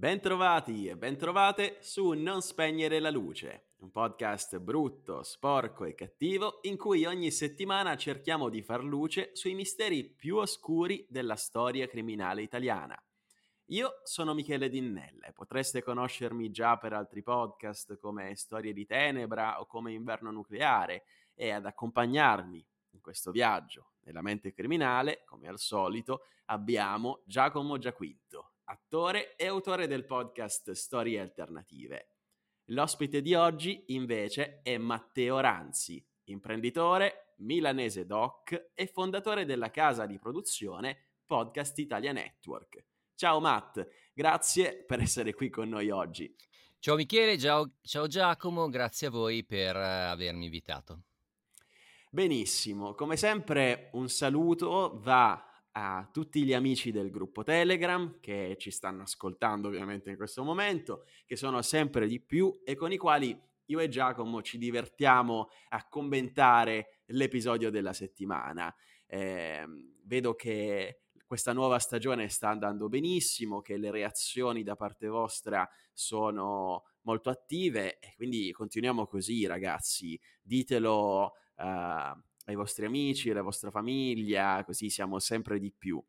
Bentrovati e bentrovate su Non spegnere la luce, un podcast brutto, sporco e cattivo in cui ogni settimana cerchiamo di far luce sui misteri più oscuri della storia criminale italiana. Io sono Michele Dinnella e potreste conoscermi già per altri podcast come Storie di Tenebra o come Inverno Nucleare e ad accompagnarmi in questo viaggio nella mente criminale, come al solito, abbiamo Giacomo Giaquinto attore e autore del podcast Storie Alternative. L'ospite di oggi invece è Matteo Ranzi, imprenditore, milanese doc e fondatore della casa di produzione Podcast Italia Network. Ciao Matt, grazie per essere qui con noi oggi. Ciao Michele, ciao, ciao Giacomo, grazie a voi per eh, avermi invitato. Benissimo, come sempre un saluto va a tutti gli amici del gruppo Telegram che ci stanno ascoltando ovviamente in questo momento, che sono sempre di più e con i quali io e Giacomo ci divertiamo a commentare l'episodio della settimana. Eh, vedo che questa nuova stagione sta andando benissimo, che le reazioni da parte vostra sono molto attive e quindi continuiamo così ragazzi, ditelo uh, ai vostri amici, alla vostra famiglia, così siamo sempre di più.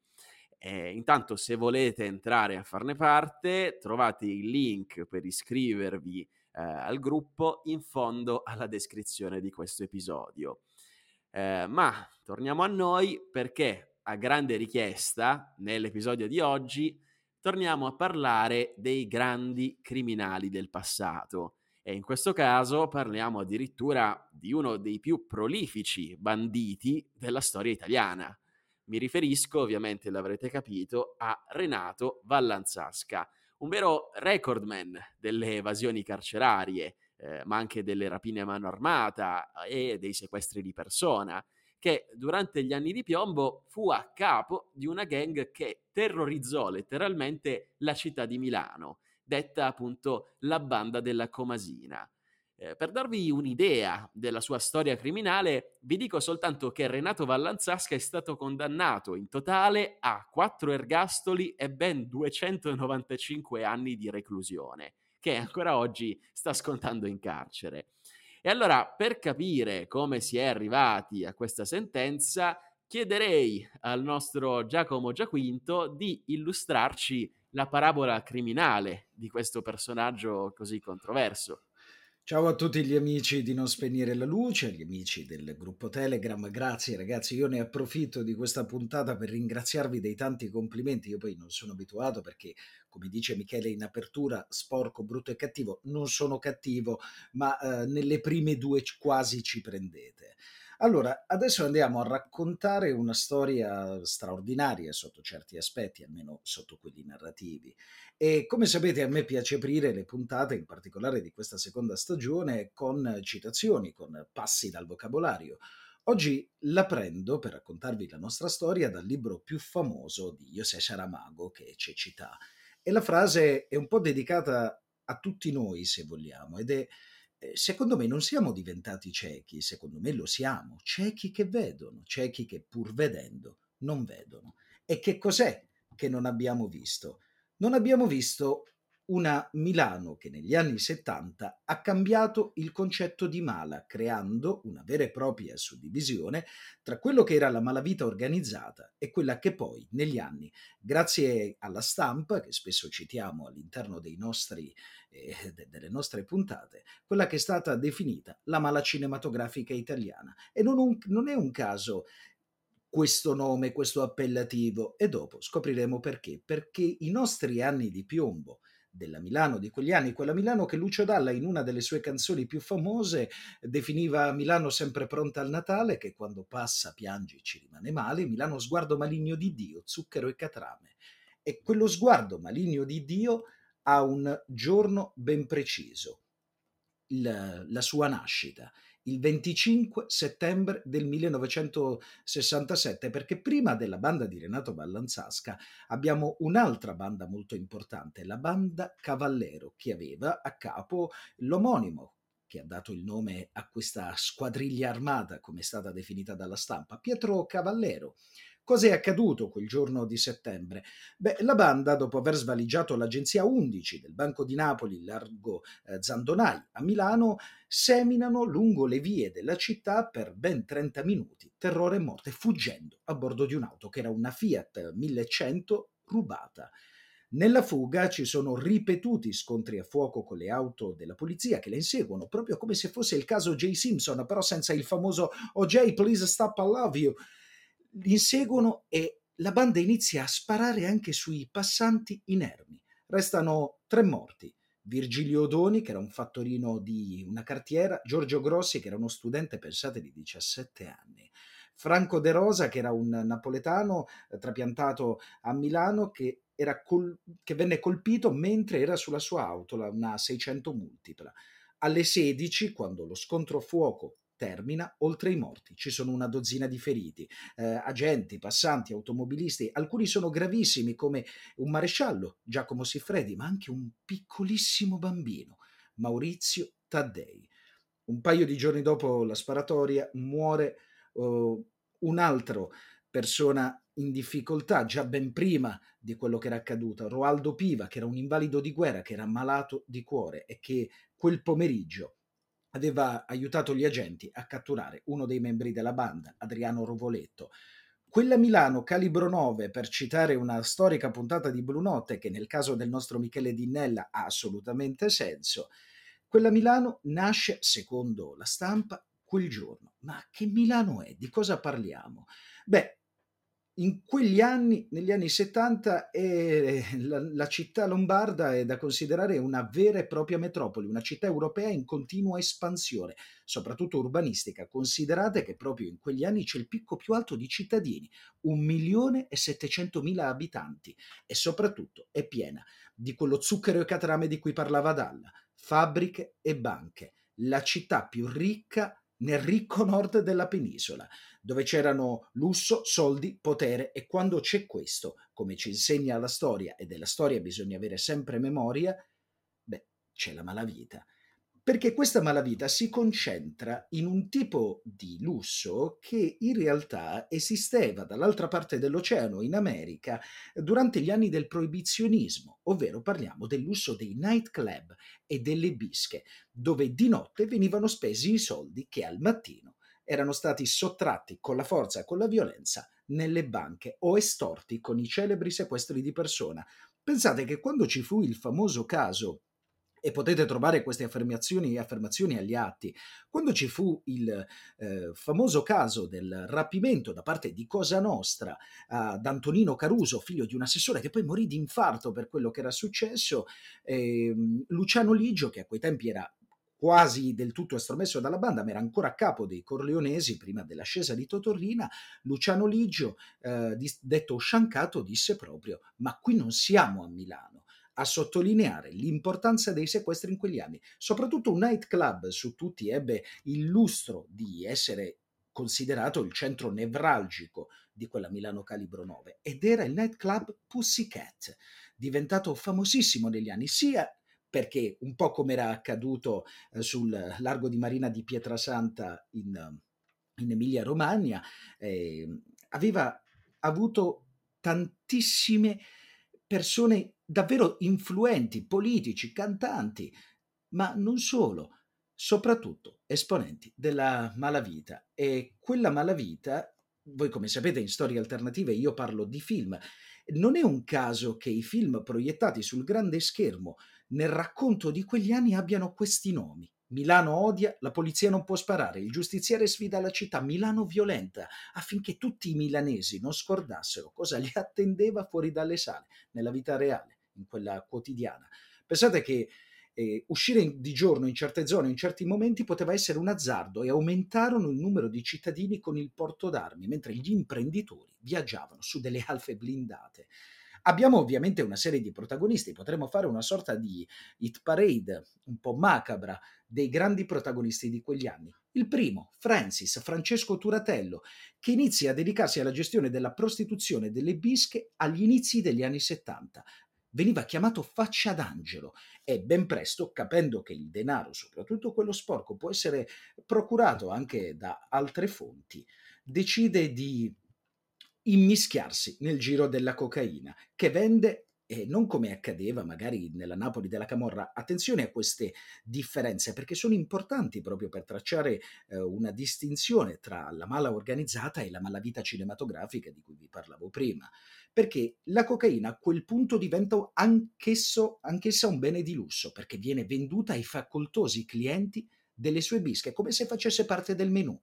Eh, intanto, se volete entrare a farne parte, trovate il link per iscrivervi eh, al gruppo in fondo alla descrizione di questo episodio. Eh, ma torniamo a noi perché, a grande richiesta, nell'episodio di oggi, torniamo a parlare dei grandi criminali del passato e in questo caso parliamo addirittura di uno dei più prolifici banditi della storia italiana. Mi riferisco, ovviamente l'avrete capito, a Renato Vallanzasca, un vero recordman delle evasioni carcerarie, eh, ma anche delle rapine a mano armata e dei sequestri di persona, che durante gli anni di piombo fu a capo di una gang che terrorizzò letteralmente la città di Milano detta appunto la banda della Comasina. Eh, per darvi un'idea della sua storia criminale, vi dico soltanto che Renato Vallanzasca è stato condannato in totale a quattro ergastoli e ben 295 anni di reclusione, che ancora oggi sta scontando in carcere. E allora, per capire come si è arrivati a questa sentenza, chiederei al nostro Giacomo Giaquinto di illustrarci la parabola criminale di questo personaggio così controverso. Ciao a tutti gli amici di Non Spegnere la Luce, gli amici del gruppo Telegram, grazie ragazzi, io ne approfitto di questa puntata per ringraziarvi dei tanti complimenti, io poi non sono abituato perché come dice Michele in apertura, sporco, brutto e cattivo, non sono cattivo, ma eh, nelle prime due quasi ci prendete. Allora, adesso andiamo a raccontare una storia straordinaria sotto certi aspetti, almeno sotto quelli narrativi. E come sapete, a me piace aprire le puntate, in particolare di questa seconda stagione, con citazioni, con passi dal vocabolario. Oggi la prendo per raccontarvi la nostra storia dal libro più famoso di José Saramago, che è Cecità. E la frase è un po' dedicata a tutti noi, se vogliamo, ed è secondo me non siamo diventati ciechi, secondo me lo siamo, ciechi che vedono, ciechi che pur vedendo non vedono. E che cos'è che non abbiamo visto? Non abbiamo visto una Milano che negli anni 70 ha cambiato il concetto di mala, creando una vera e propria suddivisione tra quello che era la malavita organizzata e quella che poi negli anni, grazie alla stampa, che spesso citiamo all'interno dei nostri, eh, delle nostre puntate, quella che è stata definita la mala cinematografica italiana. E non, un, non è un caso questo nome, questo appellativo, e dopo scopriremo perché. Perché i nostri anni di piombo, della Milano di quegli anni, quella Milano che Lucio Dalla in una delle sue canzoni più famose definiva Milano sempre pronta al Natale, che quando passa piangi ci rimane male, Milano sguardo maligno di Dio, zucchero e catrame. E quello sguardo maligno di Dio ha un giorno ben preciso, il, la sua nascita il 25 settembre del 1967, perché prima della banda di Renato Ballanzasca abbiamo un'altra banda molto importante, la banda Cavallero, che aveva a capo l'omonimo che ha dato il nome a questa squadriglia armata, come è stata definita dalla stampa, Pietro Cavallero. Cosa è accaduto quel giorno di settembre? Beh, la banda, dopo aver svaligiato l'agenzia 11 del Banco di Napoli, largo eh, Zandonai a Milano, seminano lungo le vie della città per ben 30 minuti, terrore e morte, fuggendo a bordo di un'auto che era una Fiat 1100 rubata. Nella fuga ci sono ripetuti scontri a fuoco con le auto della polizia che le inseguono, proprio come se fosse il caso Jay Simpson, però senza il famoso Oh Jay, please stop, I love you. Inseguono e la banda inizia a sparare anche sui passanti inermi. Restano tre morti. Virgilio Odoni, che era un fattorino di una cartiera, Giorgio Grossi, che era uno studente, pensate, di 17 anni. Franco De Rosa, che era un napoletano eh, trapiantato a Milano, che col- che venne colpito mentre era sulla sua auto, una 600 multipla. Alle 16, quando lo scontro fuoco termina, oltre i morti ci sono una dozzina di feriti, eh, agenti, passanti, automobilisti, alcuni sono gravissimi come un maresciallo, Giacomo Siffredi, ma anche un piccolissimo bambino, Maurizio Taddei. Un paio di giorni dopo la sparatoria muore uh, un altro persona in difficoltà già ben prima di quello che era accaduto, Roaldo Piva, che era un invalido di guerra, che era malato di cuore e che quel pomeriggio aveva aiutato gli agenti a catturare uno dei membri della banda, Adriano Rovoletto. Quella Milano calibro 9, per citare una storica puntata di Blue Notte, che nel caso del nostro Michele Dinnella ha assolutamente senso, quella Milano nasce, secondo la stampa, quel giorno. Ma che Milano è? Di cosa parliamo? Beh, in quegli anni, negli anni 70, eh, la, la, città lombarda è da considerare una vera e propria metropoli, una città europea in continua espansione, soprattutto urbanistica. Considerate che proprio in quegli anni c'è il picco più alto di cittadini, un milione e settecentomila abitanti, e soprattutto è piena di quello zucchero e catrame di cui parlava Dalla, fabbriche e banche, la città più ricca nel ricco nord della penisola, dove c'erano lusso, soldi, potere e quando c'è questo, come ci insegna la storia e della storia bisogna avere sempre memoria, beh, c'è la malavita perché questa malavita si concentra in un tipo di lusso che in realtà esisteva dall'altra parte dell'oceano, in America, durante gli anni del proibizionismo, ovvero parliamo del lusso dei nightclub e delle bische, dove di notte venivano spesi i soldi che al mattino erano stati sottratti con la forza e con la violenza nelle banche o estorti con i celebri sequestri di persona. Pensate che quando ci fu il famoso caso e potete trovare queste affermazioni, affermazioni agli atti. Quando ci fu il eh, famoso caso del rapimento da parte di Cosa Nostra ad Antonino Caruso, figlio di un assessore che poi morì di infarto per quello che era successo, eh, Luciano Ligio, che a quei tempi era quasi del tutto estromesso dalla banda, ma era ancora a capo dei Corleonesi prima dell'ascesa di Totorrina, Luciano Ligio, eh, detto sciancato, disse proprio: Ma qui non siamo a Milano a sottolineare l'importanza dei sequestri in quegli anni. Soprattutto un nightclub su tutti ebbe il lustro di essere considerato il centro nevralgico di quella Milano Calibro 9 ed era il nightclub Pussycat, diventato famosissimo negli anni sia perché un po' come era accaduto eh, sul largo di Marina di Pietrasanta in, in Emilia Romagna, eh, aveva avuto tantissime persone davvero influenti, politici, cantanti, ma non solo, soprattutto esponenti della malavita. E quella malavita, voi come sapete in storie alternative io parlo di film, non è un caso che i film proiettati sul grande schermo nel racconto di quegli anni abbiano questi nomi. Milano odia, la polizia non può sparare, il giustiziere sfida la città, Milano violenta, affinché tutti i milanesi non scordassero cosa li attendeva fuori dalle sale, nella vita reale, in quella quotidiana. Pensate che eh, uscire di giorno in certe zone, in certi momenti, poteva essere un azzardo e aumentarono il numero di cittadini con il porto d'armi, mentre gli imprenditori viaggiavano su delle alfe blindate. Abbiamo ovviamente una serie di protagonisti, potremmo fare una sorta di hit parade un po' macabra dei grandi protagonisti di quegli anni. Il primo, Francis Francesco Turatello, che inizia a dedicarsi alla gestione della prostituzione delle bische agli inizi degli anni 70. veniva chiamato faccia d'angelo e ben presto, capendo che il denaro, soprattutto quello sporco, può essere procurato anche da altre fonti, decide di immischiarsi nel giro della cocaina che vende e non come accadeva magari nella Napoli della Camorra. Attenzione a queste differenze perché sono importanti proprio per tracciare eh, una distinzione tra la mala organizzata e la malavita cinematografica di cui vi parlavo prima. Perché la cocaina a quel punto diventa anch'esso, anch'essa un bene di lusso perché viene venduta ai facoltosi clienti delle sue bische come se facesse parte del menù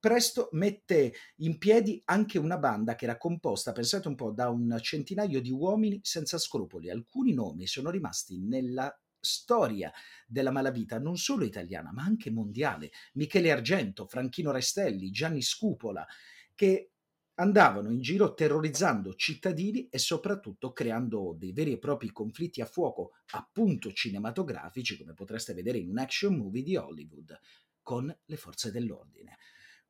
presto mette in piedi anche una banda che era composta, pensate un po', da un centinaio di uomini senza scrupoli. Alcuni nomi sono rimasti nella storia della malavita non solo italiana ma anche mondiale. Michele Argento, Franchino Restelli, Gianni Scupola, che andavano in giro terrorizzando cittadini e soprattutto creando dei veri e propri conflitti a fuoco, appunto cinematografici, come potreste vedere in un action movie di Hollywood, con le forze dell'ordine.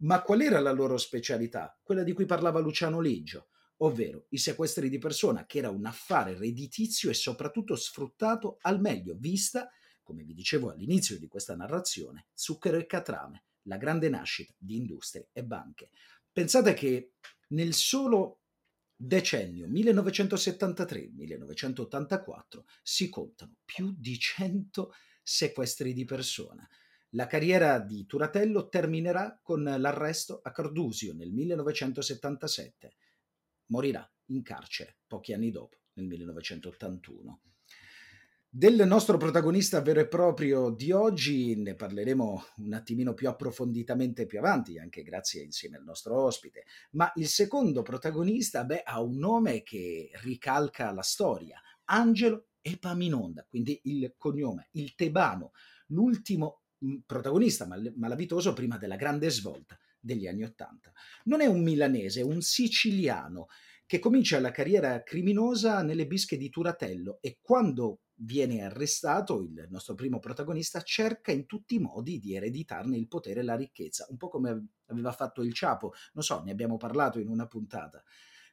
Ma qual era la loro specialità? Quella di cui parlava Luciano Liggio, ovvero i sequestri di persona, che era un affare redditizio e soprattutto sfruttato al meglio, vista, come vi dicevo all'inizio di questa narrazione, zucchero e catrame, la grande nascita di industrie e banche. Pensate che nel solo decennio 1973-1984 si contano più di 100 sequestri di persona. La carriera di Turatello terminerà con l'arresto a Cardusio nel 1977. Morirà in carcere pochi anni dopo, nel 1981. Del nostro protagonista vero e proprio di oggi ne parleremo un attimino più approfonditamente più avanti, anche grazie insieme al nostro ospite. Ma il secondo protagonista beh, ha un nome che ricalca la storia, Angelo Epaminonda, quindi il cognome, il tebano, l'ultimo protagonista mal- malavitoso prima della grande svolta degli anni Ottanta. Non è un milanese, è un siciliano che comincia la carriera criminosa nelle bische di Turatello e quando viene arrestato, il nostro primo protagonista cerca in tutti i modi di ereditarne il potere e la ricchezza, un po' come aveva fatto il Ciapo, non so, ne abbiamo parlato in una puntata.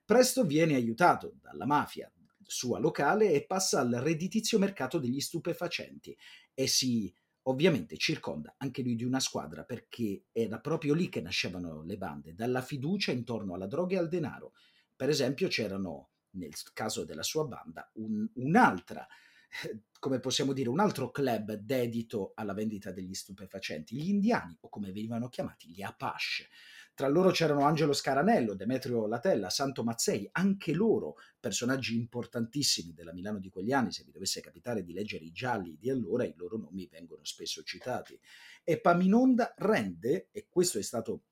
Presto viene aiutato dalla mafia sua locale e passa al redditizio mercato degli stupefacenti e si ovviamente circonda anche lui di una squadra perché era proprio lì che nascevano le bande, dalla fiducia intorno alla droga e al denaro. Per esempio c'erano, nel caso della sua banda, un, un'altra, come possiamo dire, un altro club dedito alla vendita degli stupefacenti, gli indiani, o come venivano chiamati, gli Apache. Tra loro c'erano Angelo Scaranello, Demetrio Latella, Santo Mazzei, anche loro personaggi importantissimi della Milano di quegli anni. Se vi dovesse capitare di leggere i gialli di allora, i loro nomi vengono spesso citati. E Paminonda rende, e questo è stato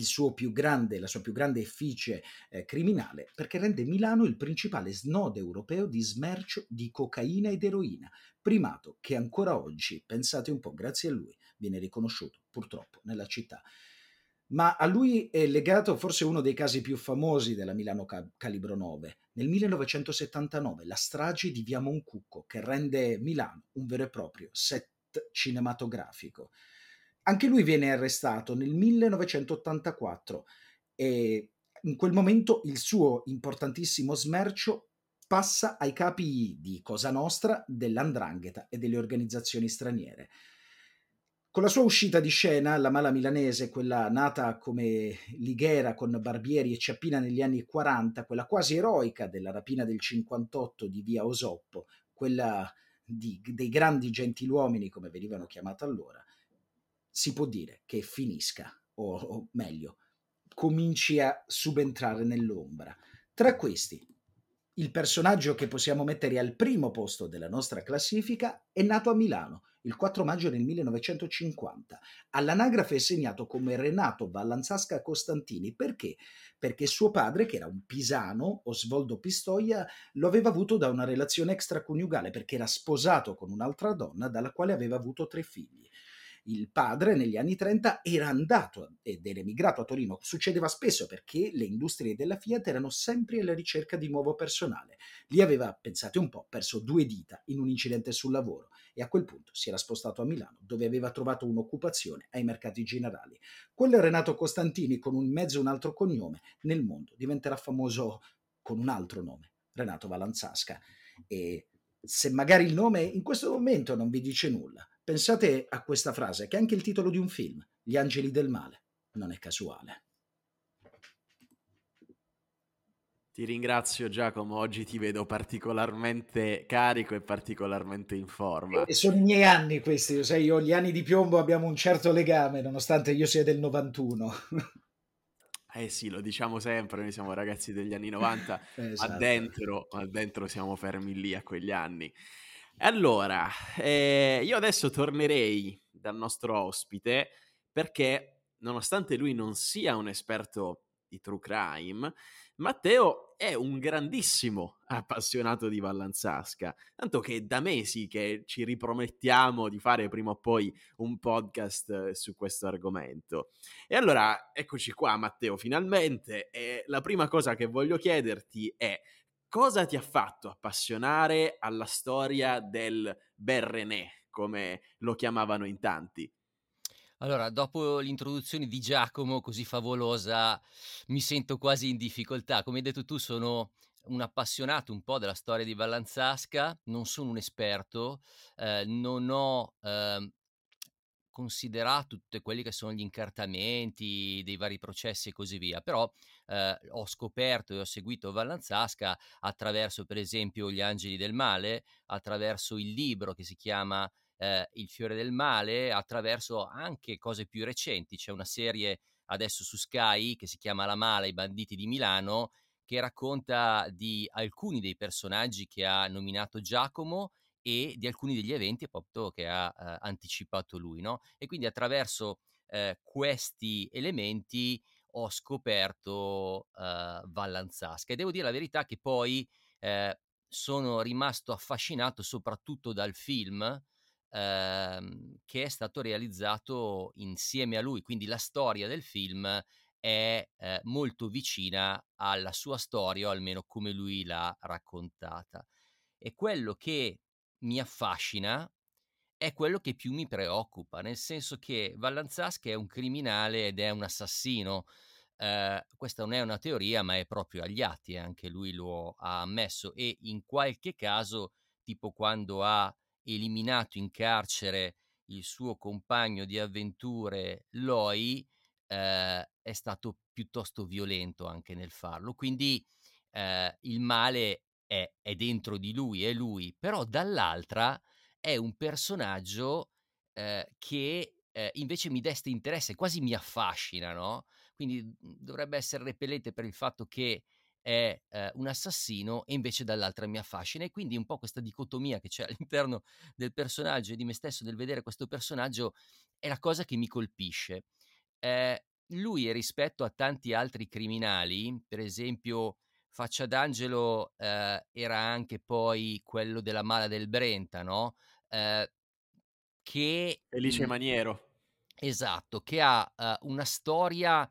suo grande, la sua più grande efficie eh, criminale, perché rende Milano il principale snodo europeo di smercio di cocaina ed eroina, primato che ancora oggi, pensate un po', grazie a lui, viene riconosciuto purtroppo nella città ma a lui è legato forse uno dei casi più famosi della Milano Calibro 9. Nel 1979 la strage di Via Moncucco che rende Milano un vero e proprio set cinematografico. Anche lui viene arrestato nel 1984 e in quel momento il suo importantissimo smercio passa ai capi di Cosa Nostra, dell'Andrangheta e delle organizzazioni straniere. Con la sua uscita di scena, la mala milanese, quella nata come Lighera con Barbieri e Ciappina negli anni 40, quella quasi eroica della rapina del 58 di via Osoppo, quella di, dei grandi gentiluomini come venivano chiamati allora, si può dire che finisca, o, o meglio, cominci a subentrare nell'ombra. Tra questi, il personaggio che possiamo mettere al primo posto della nostra classifica è nato a Milano il 4 maggio del 1950. All'anagrafe è segnato come Renato Vallanzasca Costantini. Perché? Perché suo padre, che era un pisano, Osvaldo Pistoia, lo aveva avuto da una relazione extraconiugale perché era sposato con un'altra donna dalla quale aveva avuto tre figli il padre negli anni 30 era andato ed era emigrato a Torino. Succedeva spesso perché le industrie della Fiat erano sempre alla ricerca di nuovo personale. Lì aveva, pensate un po', perso due dita in un incidente sul lavoro e a quel punto si era spostato a Milano dove aveva trovato un'occupazione ai mercati generali. Quello Renato Costantini con un mezzo e un altro cognome nel mondo diventerà famoso con un altro nome, Renato Valanzasca E se magari il nome in questo momento non vi dice nulla, pensate a questa frase, che è anche il titolo di un film, Gli angeli del male. Non è casuale. Ti ringrazio Giacomo, oggi ti vedo particolarmente carico e particolarmente in forma. E sono i miei anni questi, sai, io gli anni di piombo abbiamo un certo legame, nonostante io sia del 91. Eh sì, lo diciamo sempre, noi siamo ragazzi degli anni 90, esatto. ma, dentro, ma dentro siamo fermi lì a quegli anni. Allora, eh, io adesso tornerei dal nostro ospite perché, nonostante lui non sia un esperto di true crime, Matteo è un grandissimo appassionato di Vallanzasca, tanto che da mesi che ci ripromettiamo di fare prima o poi un podcast eh, su questo argomento. E allora eccoci qua Matteo, finalmente, e la prima cosa che voglio chiederti è cosa ti ha fatto appassionare alla storia del Berrené, come lo chiamavano in tanti? Allora, dopo l'introduzione di Giacomo così favolosa, mi sento quasi in difficoltà. Come hai detto tu, sono un appassionato un po' della storia di Vallanzasca, non sono un esperto, eh, non ho eh, considerato tutti quelli che sono gli incartamenti dei vari processi e così via, però eh, ho scoperto e ho seguito Vallanzasca attraverso per esempio Gli Angeli del Male, attraverso il libro che si chiama eh, Il fiore del male attraverso anche cose più recenti. C'è una serie adesso su Sky che si chiama La Mala, i banditi di Milano, che racconta di alcuni dei personaggi che ha nominato Giacomo e di alcuni degli eventi appunto che ha eh, anticipato lui, no? E quindi attraverso eh, questi elementi ho scoperto eh, Vallanzasca e devo dire la verità che poi eh, sono rimasto affascinato soprattutto dal film ehm, che è stato realizzato insieme a lui, quindi la storia del film è eh, molto vicina alla sua storia, o almeno come lui l'ha raccontata. E quello che mi affascina è quello che più mi preoccupa, nel senso che Vallanzaschi è un criminale ed è un assassino. Eh, questa non è una teoria, ma è proprio agli atti, eh, anche lui lo ha ammesso e in qualche caso, tipo quando ha eliminato in carcere il suo compagno di avventure Loi, eh, è stato piuttosto violento anche nel farlo. Quindi eh, il male è, è, dentro di lui, è lui, però dall'altra è un personaggio eh, che eh, invece mi desta interesse, quasi mi affascina, no? Quindi mhmm, dovrebbe essere repellente per il fatto che è eh, un assassino e invece dall'altra mi affascina e quindi un po' questa dicotomia che c'è all'interno del personaggio e di me stesso nel vedere questo personaggio è la cosa che mi colpisce. Eh, lui rispetto a tanti altri criminali, per esempio Faccia d'Angelo eh, era anche poi quello della mala del Brenta, no? Eh, che... Felice Maniero. Esatto, che ha uh, una storia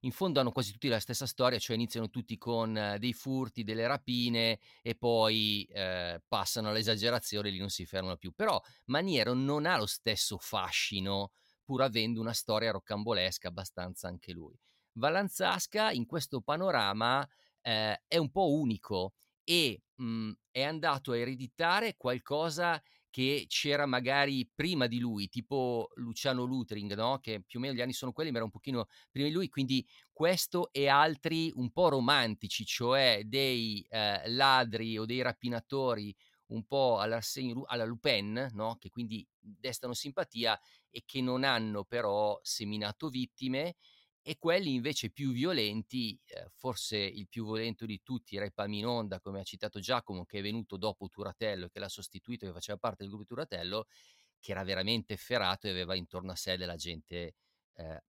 in fondo hanno quasi tutti la stessa storia, cioè iniziano tutti con eh, dei furti, delle rapine e poi eh, passano all'esagerazione e lì non si fermano più. Però Maniero non ha lo stesso fascino, pur avendo una storia roccambolesca abbastanza anche lui. Valanzasca in questo panorama eh, è un po' unico e mh, mhmm, è andato a ereditare qualcosa che c'era magari prima di lui, tipo Luciano Lutring, no? che più o meno gli anni sono quelli, ma era un pochino prima di lui, quindi questo e altri un po' romantici, cioè dei eh, ladri o dei rapinatori un po' alla, alla Lupin, no? che quindi destano simpatia e che non hanno però seminato vittime e quelli invece più violenti, eh, forse il più violento di tutti era Epaminonda, come ha citato Giacomo, che è venuto dopo Turatello e che l'ha sostituito, che faceva parte del gruppo Turatello, che era veramente efferato e aveva intorno a sé della gente eh,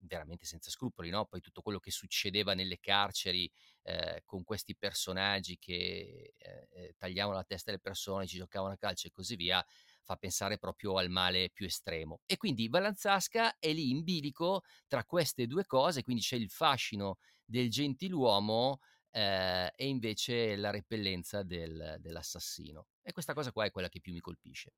veramente senza scrupoli, no? Poi tutto quello che succedeva nelle carceri eh, con questi personaggi che eh, eh, tagliavano la testa delle persone, ci giocavano a calcio e così via, fa pensare proprio al male più estremo. E quindi Vallanzasca è lì in bilico tra queste due cose, quindi c'è il fascino del gentiluomo eh, e invece la repellenza del, dell'assassino. E questa cosa qua è quella che più mi colpisce.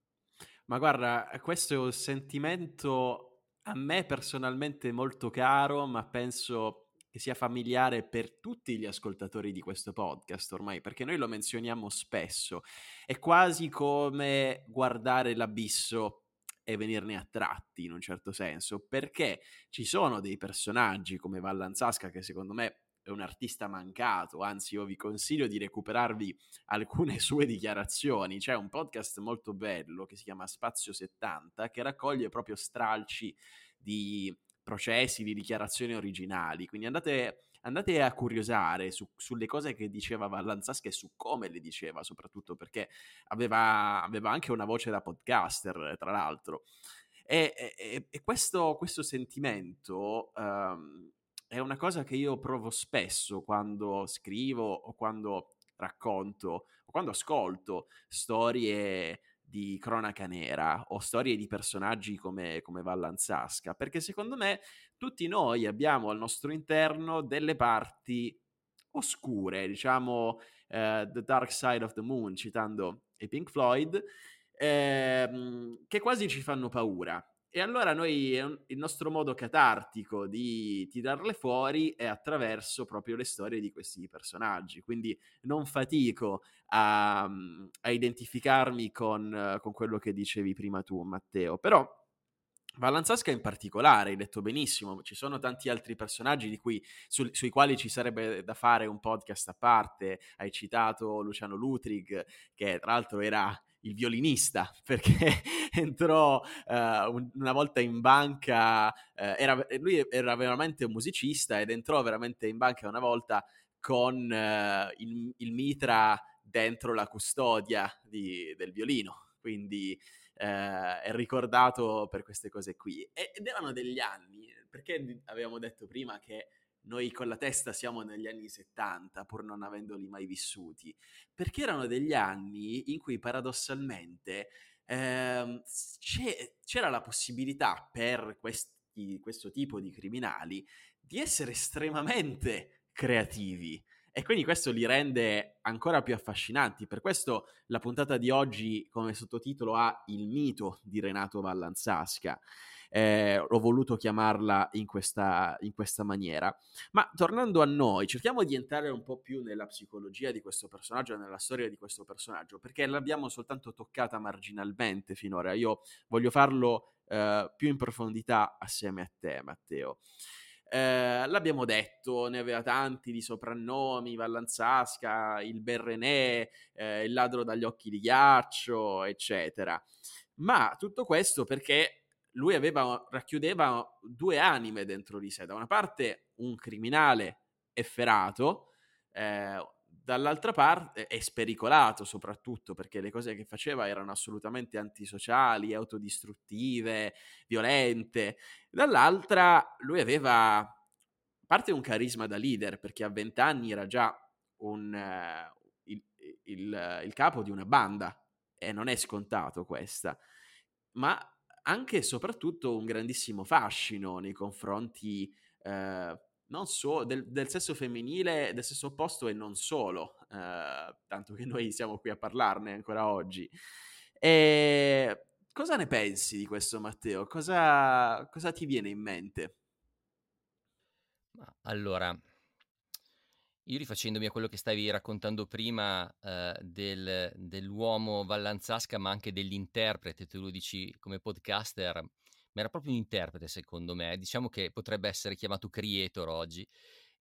Ma guarda, questo è un sentimento a me personalmente molto caro, ma penso che sia familiare per tutti gli ascoltatori di questo podcast ormai, perché noi lo menzioniamo spesso. È quasi come guardare l'abisso e venirne attratti in un certo senso, perché ci sono dei personaggi come Vallanzasca che secondo me è un artista mancato, anzi io vi consiglio di recuperarvi alcune sue dichiarazioni, c'è un podcast molto bello che si chiama Spazio 70 che raccoglie proprio stralci di processi, di dichiarazioni originali, quindi andate, andate a curiosare su, sulle cose che diceva Vallanzasca e su come le diceva, soprattutto perché aveva, aveva anche una voce da podcaster, tra l'altro. E, e, e questo, questo, sentimento um, è una cosa che io provo spesso quando scrivo o quando racconto o quando ascolto storie di cronaca nera o storie di personaggi come, come Vallanzasca, perché secondo me tutti noi abbiamo al nostro interno delle parti oscure, diciamo uh, The Dark Side of the Moon, citando i Pink Floyd, ehm, che quasi ci fanno paura. E allora noi, il nostro modo catartico di tirarle fuori è attraverso proprio le storie di questi personaggi. Quindi non fatico a, a identificarmi con, con, quello che dicevi prima tu, Matteo. Però Vallanzasca in particolare, hai detto benissimo, ci sono tanti altri personaggi cui, su, sui quali ci sarebbe da fare un podcast a parte. Hai citato Luciano Lutrig, che tra l'altro era il violinista perché entrò uh, una volta in banca, uh, era, lui era veramente un musicista ed entrò veramente in banca una volta con uh, il, il, mitra dentro la custodia di, del violino, quindi è ricordato per queste cose qui. Ed erano degli anni, perché avevamo detto prima che noi con la testa siamo negli anni 70, pur non avendoli mai vissuti, perché erano degli anni in cui paradossalmente ehm, c'era la possibilità per questi, questo tipo di criminali di essere estremamente creativi. E quindi questo li rende ancora più affascinanti. Per questo la puntata di oggi, come sottotitolo, ha il mito di Renato Vallanzasca eh, ho voluto chiamarla in questa, in questa maniera. Ma tornando a noi, cerchiamo di entrare un po' più nella psicologia di questo personaggio, nella storia di questo personaggio, perché l'abbiamo soltanto toccata marginalmente finora. Io voglio farlo eh, più in profondità assieme a te, Matteo. Eh, l'abbiamo detto, ne aveva tanti di soprannomi, Vallanzasca, il Berrenè, eh, il ladro dagli occhi di ghiaccio, eccetera. Ma tutto questo perché lui aveva, racchiudeva due anime dentro di sé. Da una parte un criminale efferato, eh, dall'altra parte è spericolato soprattutto perché le cose che faceva erano assolutamente antisociali, autodistruttive, violente. Dall'altra lui aveva, parte un carisma da leader perché a vent'anni era già un, uh, il, il, il capo di una banda e non è scontato questa, ma anche e soprattutto un grandissimo fascino nei confronti eh, non so, del, del, sesso femminile, del sesso opposto e non solo, eh, tanto che noi siamo qui a parlarne ancora oggi. E cosa ne pensi di questo, Matteo? Cosa, cosa ti viene in mente? Allora, io rifacendomi a quello che stavi raccontando prima eh, del, dell'uomo Vallanzasca, ma anche dell'interprete, tu lo dici come podcaster, ma era proprio un interprete secondo me, diciamo che potrebbe essere chiamato creator oggi.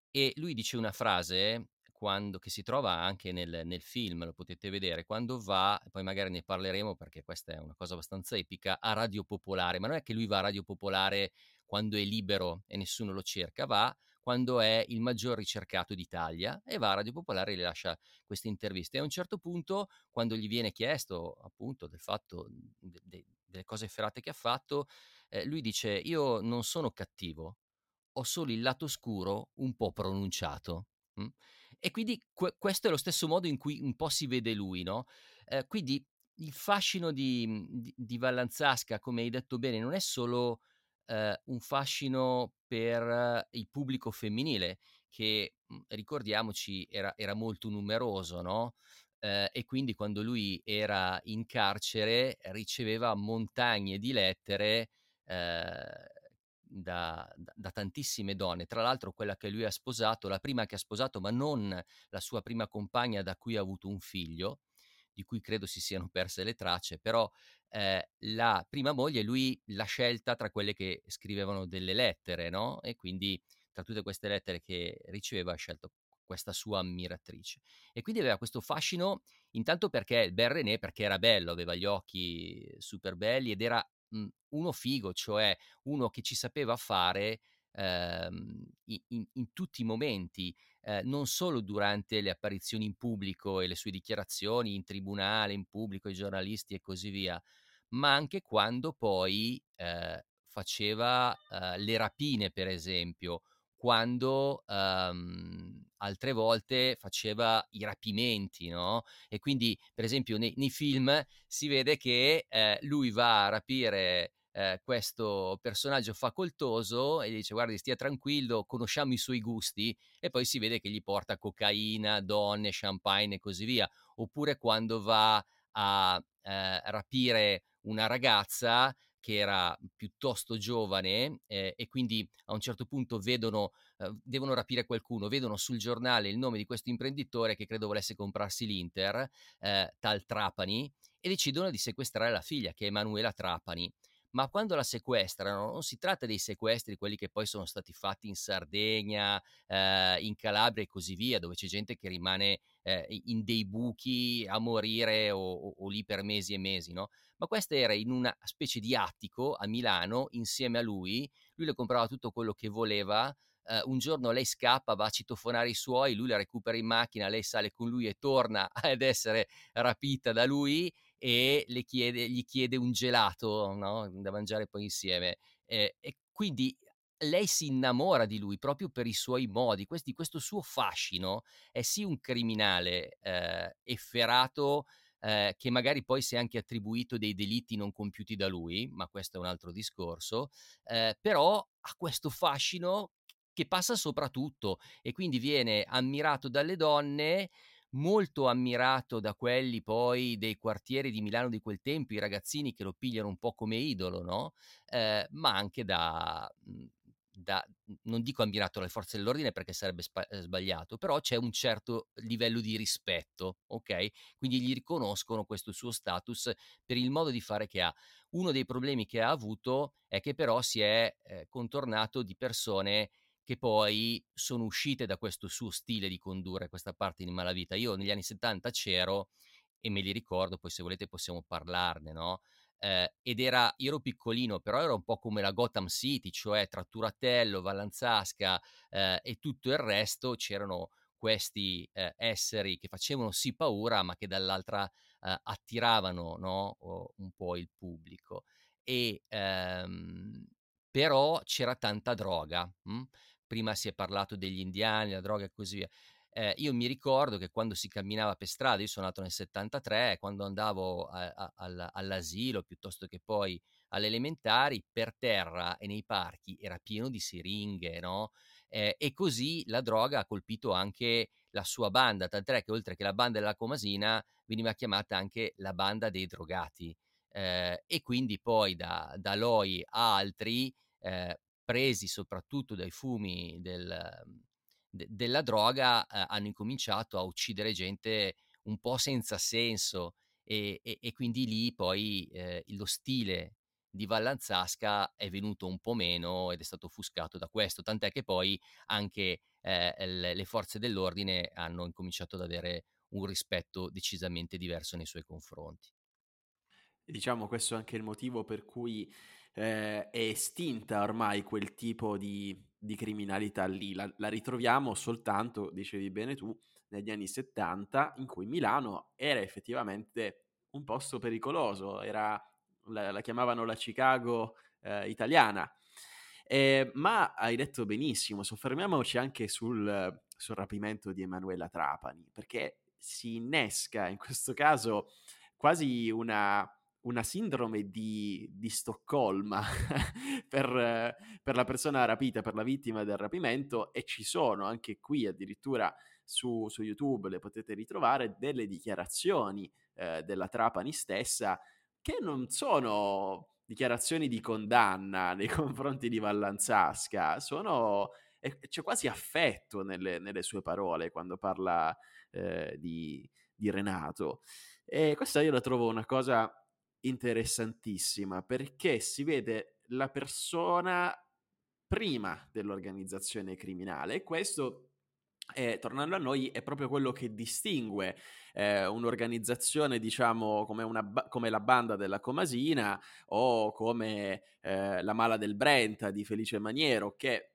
E lui dice una frase quando, che si trova anche nel, nel, film, lo potete vedere, quando va, poi magari ne parleremo perché questa è una cosa abbastanza epica, a Radio Popolare, ma non è che lui va a Radio Popolare quando è libero e nessuno lo cerca, va quando è il maggior ricercato d'Italia e va a Radio Popolare e le lascia queste interviste. E a un certo punto, quando gli viene chiesto appunto del fatto, de, de, delle cose efferate che ha fatto, eh, lui dice io non sono cattivo, ho solo il lato scuro un po' pronunciato. Mm? E quindi que- questo è lo stesso modo in cui un po' si vede lui, no? Eh, quindi il fascino di, di, di Vallanzasca, come hai detto bene, non è solo eh, un fascino per il pubblico femminile che mhmm, ricordiamoci era, era molto numeroso, no? Eh, e quindi quando lui era in carcere riceveva montagne di lettere eh, da, da, da, tantissime donne, tra l'altro quella che lui ha sposato, la prima che ha sposato, ma non la sua prima compagna da cui ha avuto un figlio, di cui credo si siano perse le tracce, però eh, la prima moglie lui l'ha scelta tra quelle che scrivevano delle lettere, no? E quindi tra tutte queste lettere che riceveva ha scelto questa sua ammiratrice. E quindi aveva questo fascino, intanto perché il bel René, perché era bello, aveva gli occhi super belli ed era mh, uno figo, cioè uno che ci sapeva fare ehm, in, in, tutti i momenti, eh, non solo durante le apparizioni in pubblico e le sue dichiarazioni in tribunale, in pubblico, ai giornalisti e così via, ma anche quando poi eh, faceva eh, le rapine, per esempio, quando um, altre volte faceva i rapimenti, no? E quindi, per esempio, nei, nei film si vede che eh, lui va a rapire eh, questo personaggio facoltoso e gli dice guardi stia tranquillo, conosciamo i suoi gusti e poi si vede che gli porta cocaina, donne, champagne e così via. Oppure quando va a eh, rapire una ragazza che era piuttosto giovane eh, e quindi a un certo punto vedono, eh, devono rapire qualcuno, vedono sul giornale il nome di questo imprenditore che credo volesse comprarsi l'Inter, eh, tal Trapani, e decidono di sequestrare la figlia che è Emanuela Trapani ma quando la sequestrano non si tratta dei sequestri, quelli che poi sono stati fatti in Sardegna, eh, in Calabria e così via, dove c'è gente che rimane eh, in dei buchi a morire o, o, o, lì per mesi e mesi, no? Ma questa era in una specie di attico a Milano insieme a lui, lui le comprava tutto quello che voleva, Uh, un giorno lei scappa, va a citofonare i suoi, lui la recupera in macchina, lei sale con lui e torna ad essere rapita da lui e chiede, gli chiede un gelato no? da mangiare poi insieme. Eh, e quindi lei si innamora di lui proprio per i suoi modi, questi, questo suo fascino è sì un criminale eh, efferato eh, che magari poi si è anche attribuito dei delitti non compiuti da lui, ma questo è un altro discorso, eh, però ha questo fascino che passa soprattutto e quindi viene ammirato dalle donne molto ammirato da quelli poi dei quartieri di Milano di quel tempo, i ragazzini che lo pigliano un po' come idolo, no? Eh, ma anche da, mhmm, da, non dico ammirato dalle forze dell'ordine perché sarebbe spa- eh, sbagliato, però c'è un certo livello di rispetto, ok? Quindi gli riconoscono questo suo status per il modo di fare che ha. Uno dei problemi che ha avuto è che però si è eh, contornato di persone che poi sono uscite da questo suo stile di condurre questa parte di malavita. Io negli anni 70 c'ero e me li ricordo, poi se volete possiamo parlarne, no? Eh, ed era, io ero piccolino, però era un po' come la Gotham City, cioè tra Turatello, Vallanzasca eh, e tutto il resto c'erano questi eh, esseri che facevano sì paura, ma che dall'altra eh, attiravano no? un po' il pubblico. E, ehm, però c'era tanta droga. Hm? Prima si è parlato degli indiani, la droga e così via. Eh, io mi ricordo che quando si camminava per strada, io sono nato nel 73, quando andavo a, a, all'asilo piuttosto che poi alle elementari, per terra e nei parchi era pieno di siringhe, no? Eh, e così la droga ha colpito anche la sua banda, tant'è che oltre che la banda della Comasina veniva chiamata anche la banda dei drogati. Eh, e quindi poi da, da Loi a altri eh, presi soprattutto dai fumi del, de, della droga, eh, hanno incominciato a uccidere gente un po' senza senso e, e, e quindi lì poi eh, lo stile di Vallanzasca è venuto un po' meno ed è stato offuscato da questo, tant'è che poi anche eh, le, le forze dell'ordine hanno incominciato ad avere un rispetto decisamente diverso nei suoi confronti. Diciamo questo è anche il motivo per cui eh, è estinta ormai quel tipo di, di criminalità lì, la, la, ritroviamo soltanto, dicevi bene tu, negli anni 70 in cui Milano era effettivamente un posto pericoloso, era, la, la chiamavano la Chicago eh, italiana. Eh, ma hai detto benissimo, soffermiamoci anche sul, sul rapimento di Emanuela Trapani, perché si innesca in questo caso quasi una, una sindrome di, di Stoccolma per, per, la persona rapita, per la vittima del rapimento e ci sono anche qui addirittura su, su YouTube, le potete ritrovare, delle dichiarazioni eh, della Trapani stessa che non sono dichiarazioni di condanna nei confronti di Vallanzasca sono c'è quasi affetto nelle, nelle, sue parole quando parla eh, di, di, Renato. E questa io la trovo una cosa interessantissima perché si vede la persona prima dell'organizzazione criminale e questo eh, tornando a noi, è proprio quello che distingue eh, un'organizzazione, diciamo, come, una, come, la banda della Comasina o come eh, la Mala del Brenta di Felice Maniero, che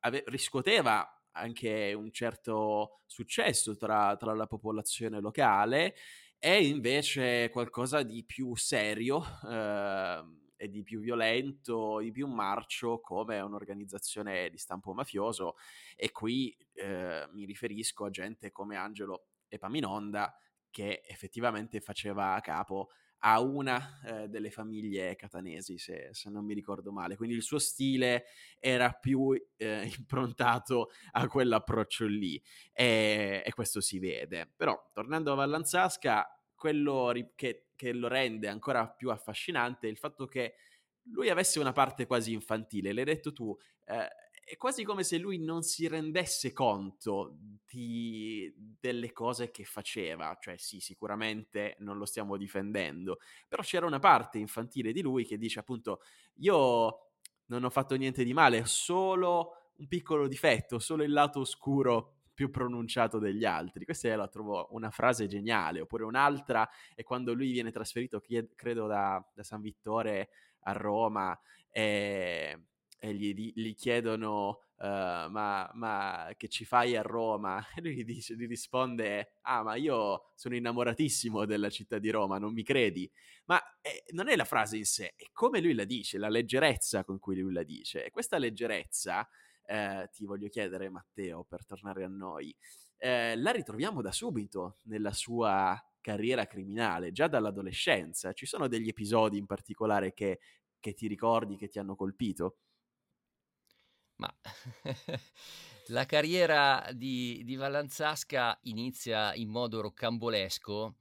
ave- riscuoteva anche un certo successo tra, tra la popolazione locale, e invece qualcosa di più serio eh, e di più violento, di più marcio come un'organizzazione di stampo mafioso. E qui eh, mi riferisco a gente come Angelo Epaminonda che effettivamente faceva capo a una eh, delle famiglie catanesi, se, se, non mi ricordo male. Quindi il suo stile era più eh, improntato a quell'approccio lì e, e, questo si vede. Però, tornando a Vallanzasca, quello ri- che, che lo rende ancora più affascinante è il fatto che lui avesse una parte quasi infantile. L'hai detto tu, eh, è quasi come se lui non si rendesse conto di, delle cose che faceva, cioè sì, sicuramente non lo stiamo difendendo, però c'era una parte infantile di lui che dice appunto io non ho fatto niente di male, solo un piccolo difetto, solo il lato oscuro più pronunciato degli altri. Questa la trovo una frase geniale, oppure un'altra è quando lui viene trasferito, credo, da, da San Vittore a Roma e e gli, gli chiedono uh, ma, ma, che ci fai a Roma? E lui gli, dice, gli, risponde ah ma io sono innamoratissimo della città di Roma, non mi credi? Ma eh, non è la frase in sé, è come lui la dice, la leggerezza con cui lui la dice. E questa leggerezza, eh, ti voglio chiedere Matteo, per tornare a noi, eh, la ritroviamo da subito nella sua carriera criminale, già dall'adolescenza. Ci sono degli episodi in particolare che, che ti ricordi, che ti hanno colpito? Ma la carriera di, di Vallanzasca inizia in modo roccambolesco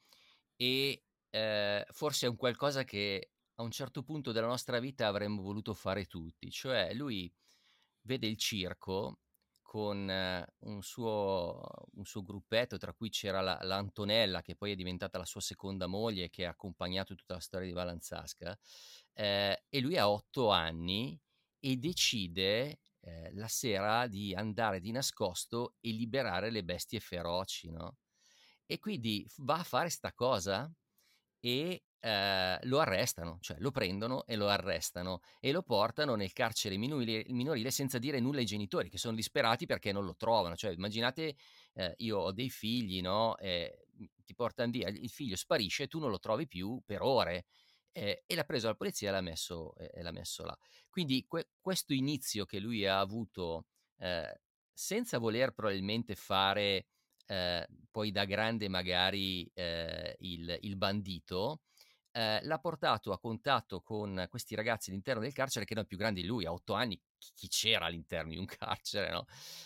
e eh, forse è un qualcosa che a un certo punto della nostra vita avremmo voluto fare tutti, cioè lui vede il circo con eh, un, suo, un, suo, gruppetto, tra cui c'era la, l'Antonella, che poi è diventata la sua seconda moglie, che ha accompagnato tutta la storia di Vallanzasca, eh, e lui ha otto anni e decide eh, la sera di andare di nascosto e liberare le bestie feroci, no? E quindi va a fare sta cosa e eh, lo arrestano, cioè lo prendono e lo arrestano e lo portano nel carcere minorile, minorile, senza dire nulla ai genitori che sono disperati perché non lo trovano. Cioè, immaginate, eh, io ho dei figli, no? Eh, ti portano via, il figlio sparisce e tu non lo trovi più per ore eh, e l'ha preso la polizia e l'ha messo, eh, l'ha messo là. Quindi que- questo inizio che lui ha avuto eh, senza voler probabilmente fare eh, poi da grande magari eh, il, il, bandito, eh, l'ha portato a contatto con questi ragazzi all'interno del carcere che erano più grandi di lui, a otto anni chi c'era all'interno di un carcere, no?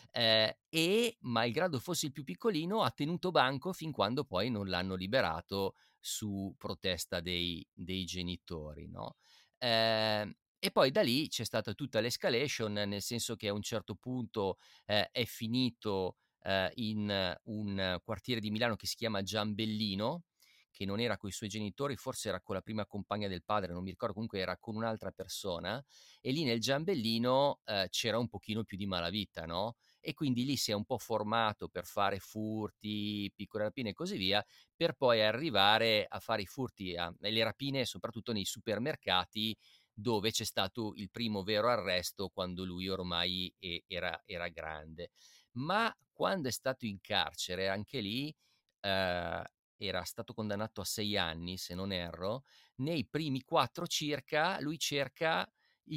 Eh, e malgrado fosse il più piccolino ha tenuto banco fin quando poi non l'hanno liberato su protesta dei, dei genitori, no? Eh, e poi da lì c'è stata tutta l'escalation, nel senso che a un certo punto eh, è finito eh, in un quartiere di Milano che si chiama Giambellino, che non era con i suoi genitori, forse era con la prima compagna del padre, non mi ricordo, comunque era con un'altra persona, e lì nel Giambellino eh, c'era un pochino più di malavita, no? E quindi lì si è un po' formato per fare furti, piccole rapine e così via, per poi arrivare a fare i furti e le rapine soprattutto nei supermercati dove c'è stato il primo vero arresto quando lui ormai era, era grande. Ma quando è stato in carcere, anche lì eh, era stato condannato a sei anni, se non erro, nei primi quattro circa lui cerca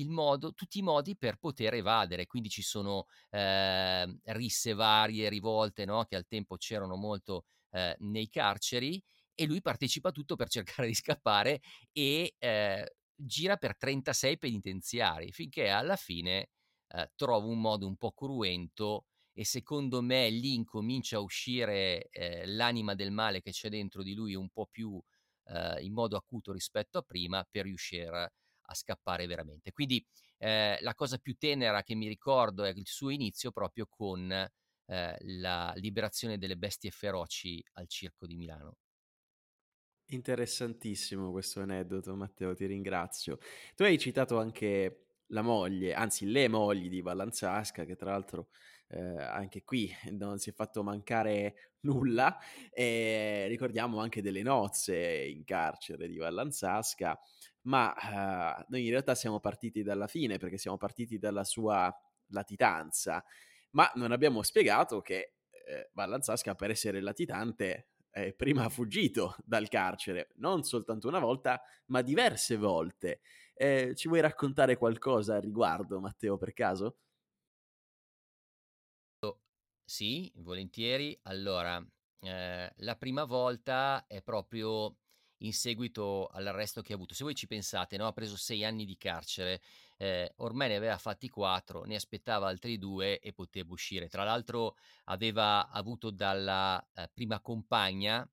modo, tutti i modi per poter evadere. Quindi ci sono eh, risse varie, rivolte, no? che al tempo c'erano molto eh, nei carceri, e lui partecipa a tutto per cercare di scappare e eh, gira per 36 penitenziari, finché alla fine eh, trova un modo un po' cruento e secondo me lì incomincia a uscire eh, l'anima del male che c'è dentro di lui un po' più eh, in modo acuto rispetto a prima per riuscire a scappare veramente. Quindi eh, la cosa più tenera che mi ricordo è il suo inizio proprio con eh, la liberazione delle bestie feroci al circo di Milano. Interessantissimo questo aneddoto, Matteo, ti ringrazio. Tu hai citato anche la moglie, anzi le mogli di Vallanzasca, che tra l'altro eh, anche qui non si è fatto mancare nulla. E ricordiamo anche delle nozze in carcere di Vallanzasca, ma eh, noi in realtà siamo partiti dalla fine perché siamo partiti dalla sua latitanza, ma non abbiamo spiegato che eh, Vallanzasca per essere latitante eh, prima ha fuggito dal carcere, non soltanto una volta, ma diverse volte. Eh, ci vuoi raccontare qualcosa al riguardo, Matteo, per caso? Sì, volentieri. Allora, eh, la prima volta è proprio in seguito all'arresto che ha avuto. Se voi ci pensate, no? ha preso sei anni di carcere, eh, ormai ne aveva fatti quattro, ne aspettava altri due e poteva uscire. Tra l'altro aveva avuto dalla eh, prima compagna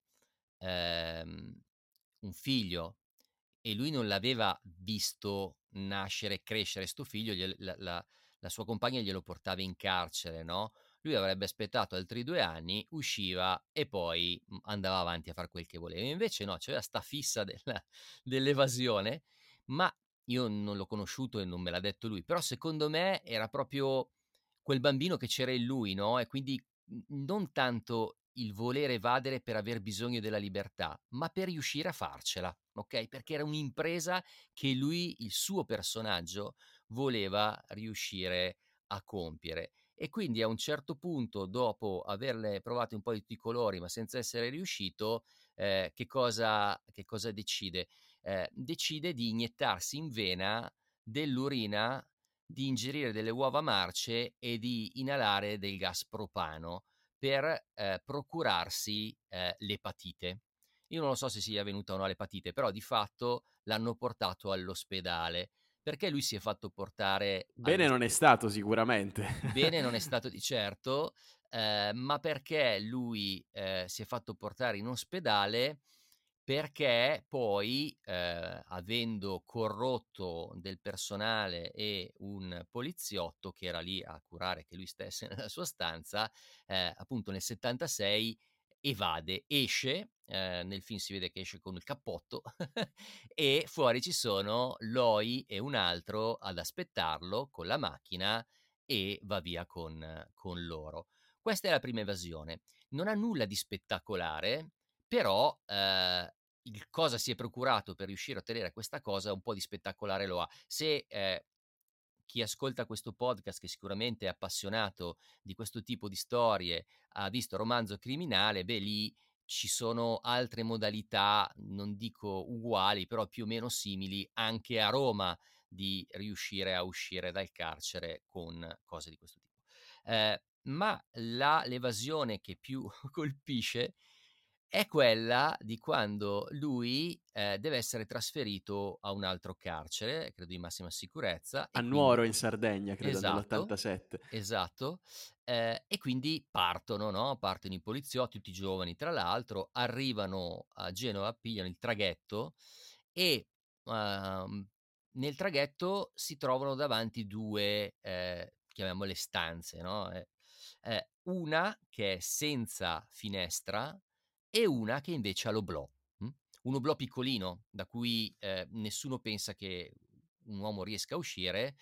ehm, un figlio e lui non l'aveva visto nascere e crescere sto figlio, la, la, la sua compagna glielo portava in carcere, no? Lui avrebbe aspettato altri due anni, usciva e poi mhmm, andava avanti a fare quel che voleva. Invece no, c'era sta fissa della, dell'evasione, ma io non l'ho conosciuto e non me l'ha detto lui, però secondo me era proprio quel bambino che c'era in lui, no? E quindi non tanto il voler evadere per aver bisogno della libertà, ma per riuscire a farcela, ok? Perché era un'impresa che lui, il suo personaggio, voleva riuscire a compiere e quindi a un certo punto, dopo averle provate un po' di tutti i colori, ma senza essere riuscito, eh, che, cosa, che, cosa, decide? Eh, decide di iniettarsi in vena dell'urina, di ingerire delle uova marce e di inalare del gas propano per eh, procurarsi eh, l'epatite. Io non so se sia venuta o no l'epatite, però di fatto l'hanno portato all'ospedale perché lui si è fatto portare... Bene non è stato sicuramente. Bene non è stato di certo, eh, ma perché lui eh, si è fatto portare in ospedale perché poi, eh, avendo corrotto del personale e un poliziotto che era lì a curare che lui stesse nella sua stanza, eh, appunto nel 76 evade, esce, eh, nel film si vede che esce con il cappotto e fuori ci sono Loi e un altro ad aspettarlo con la macchina e va via con, con loro. Questa è la prima evasione. Non ha nulla di spettacolare, però eh, il cosa si è procurato per riuscire a ottenere questa cosa un po' di spettacolare lo ha. Se eh, chi ascolta questo podcast, che sicuramente è appassionato di questo tipo di storie, ha visto romanzo criminale, beh lì ci sono altre modalità, non dico uguali, però più o meno simili, anche a Roma di riuscire a uscire dal carcere con cose di questo tipo. Eh, ma la, l'evasione che più colpisce è quella di quando lui eh, deve essere trasferito a un altro carcere, credo di massima sicurezza. A Nuoro in Sardegna, credo esatto, nell'87. Esatto, eh, e quindi partono, no? partono i poliziotti, tutti giovani tra l'altro, arrivano a Genova, pigliano il traghetto e uh, nel traghetto si trovano davanti due, eh, chiamiamole stanze, no? Eh, eh, una che è senza finestra, e una che invece ha l'oblò. Un oblò piccolino, da cui eh, nessuno pensa che un uomo riesca a uscire.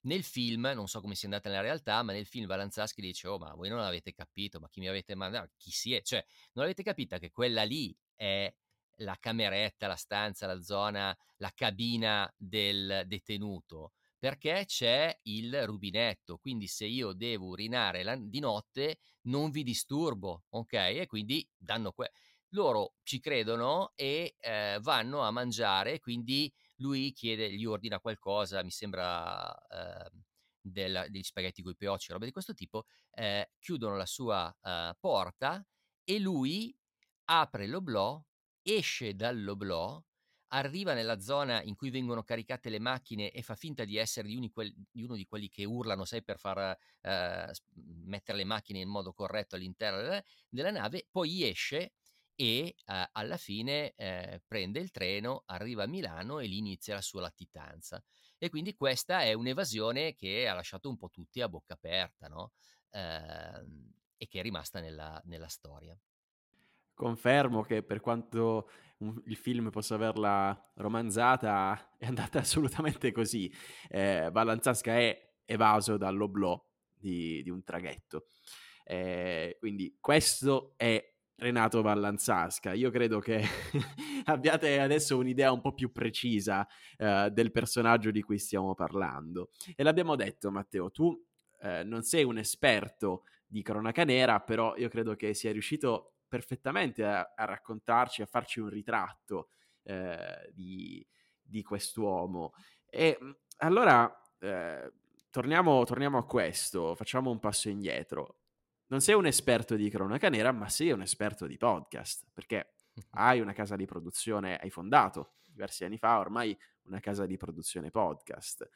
Nel film, non so come sia andata nella realtà, ma nel film Valanzaschi dice: Oh, ma voi non l'avete capito, ma chi mi avete mandato? Chi si è? Cioè, non avete capito che quella lì è la cameretta, la stanza, la zona, la cabina del detenuto perché c'è il rubinetto, quindi se io devo urinare la, di notte non vi disturbo, ok? E quindi danno que- loro ci credono e eh, vanno a mangiare, quindi lui chiede, gli ordina qualcosa, mi sembra eh, del, degli spaghetti con i peocci, roba di questo tipo, eh, chiudono la sua eh, porta e lui apre l'oblò, esce dall'oblò arriva nella zona in cui vengono caricate le macchine e fa finta di essere di, quel, di uno di quelli che urlano, sai, per far eh, mettere le macchine in modo corretto all'interno della, della nave, poi esce e eh, alla fine eh, prende il treno, arriva a Milano e lì inizia la sua latitanza. E quindi questa è un'evasione che ha lasciato un po' tutti a bocca aperta, no? eh, e che è rimasta nella, nella storia. Confermo che per quanto un, il film possa averla romanzata, è andata assolutamente così. Eh, Ballanzasca è evaso dall'oblò di, di un traghetto. Eh, quindi questo è Renato Vallanzasca. Io credo che abbiate adesso un'idea un po' più precisa eh, del personaggio di cui stiamo parlando. E l'abbiamo detto, Matteo, tu eh, non sei un esperto di cronaca nera, però io credo che sia riuscito perfettamente a, a raccontarci, a farci un ritratto eh, di, di, quest'uomo. E allora eh, torniamo, torniamo a questo, facciamo un passo indietro non sei un esperto di cronaca nera, ma sei un esperto di podcast, perché hai una casa di produzione, hai fondato diversi anni fa ormai una casa di produzione podcast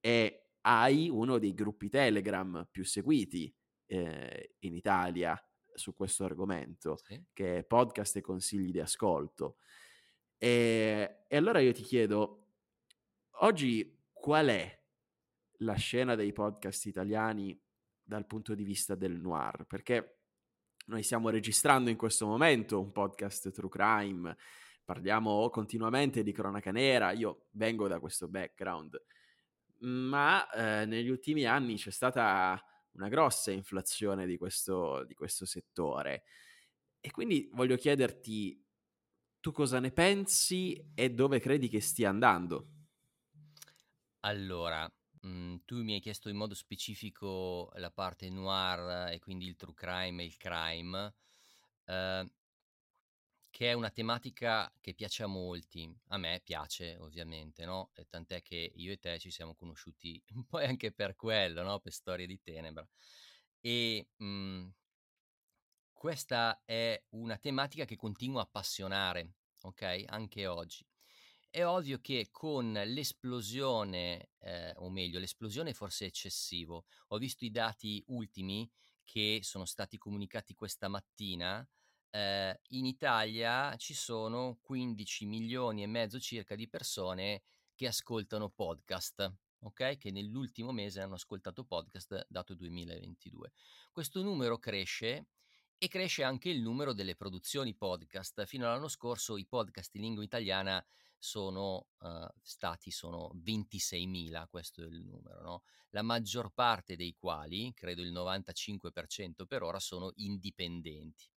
e hai uno dei gruppi Telegram più seguiti eh, in Italia su questo argomento, sì. che è podcast e consigli di ascolto. E, e allora io ti chiedo, oggi qual è la scena dei podcast italiani dal punto di vista del noir, perché noi stiamo registrando in questo momento un podcast True Crime, parliamo continuamente di cronaca nera, io vengo da questo background, ma eh, negli ultimi anni c'è stata una grossa inflazione di questo, di questo settore e quindi voglio chiederti tu cosa ne pensi e dove credi che stia andando? Allora, Mhmm, tu mi hai chiesto in modo specifico la parte noir e quindi il true crime e il crime, ehm che è una tematica che piace a molti. A me piace ovviamente, no, tant'è che io e te ci siamo conosciuti poi anche per quello, no, per Storie di Tenebra. E, mhmm questa è una tematica che continua a appassionare, okay, anche oggi. È ovvio che con l'esplosione, ehm, o meglio l'esplosione forse è eccessivo, ho visto i dati ultimi che sono stati comunicati questa mattina, ehm, in Italia ci sono 15 milioni e mezzo circa di persone che ascoltano podcast, okay, che nell'ultimo mese hanno ascoltato podcast, dato 2022. Questo numero cresce e cresce anche il numero delle produzioni podcast. Fino all'anno scorso i podcast in lingua italiana sono uh, stati sono 26.000, questo è il numero, no? la maggior parte dei quali, credo il 95% per ora, sono indipendenti.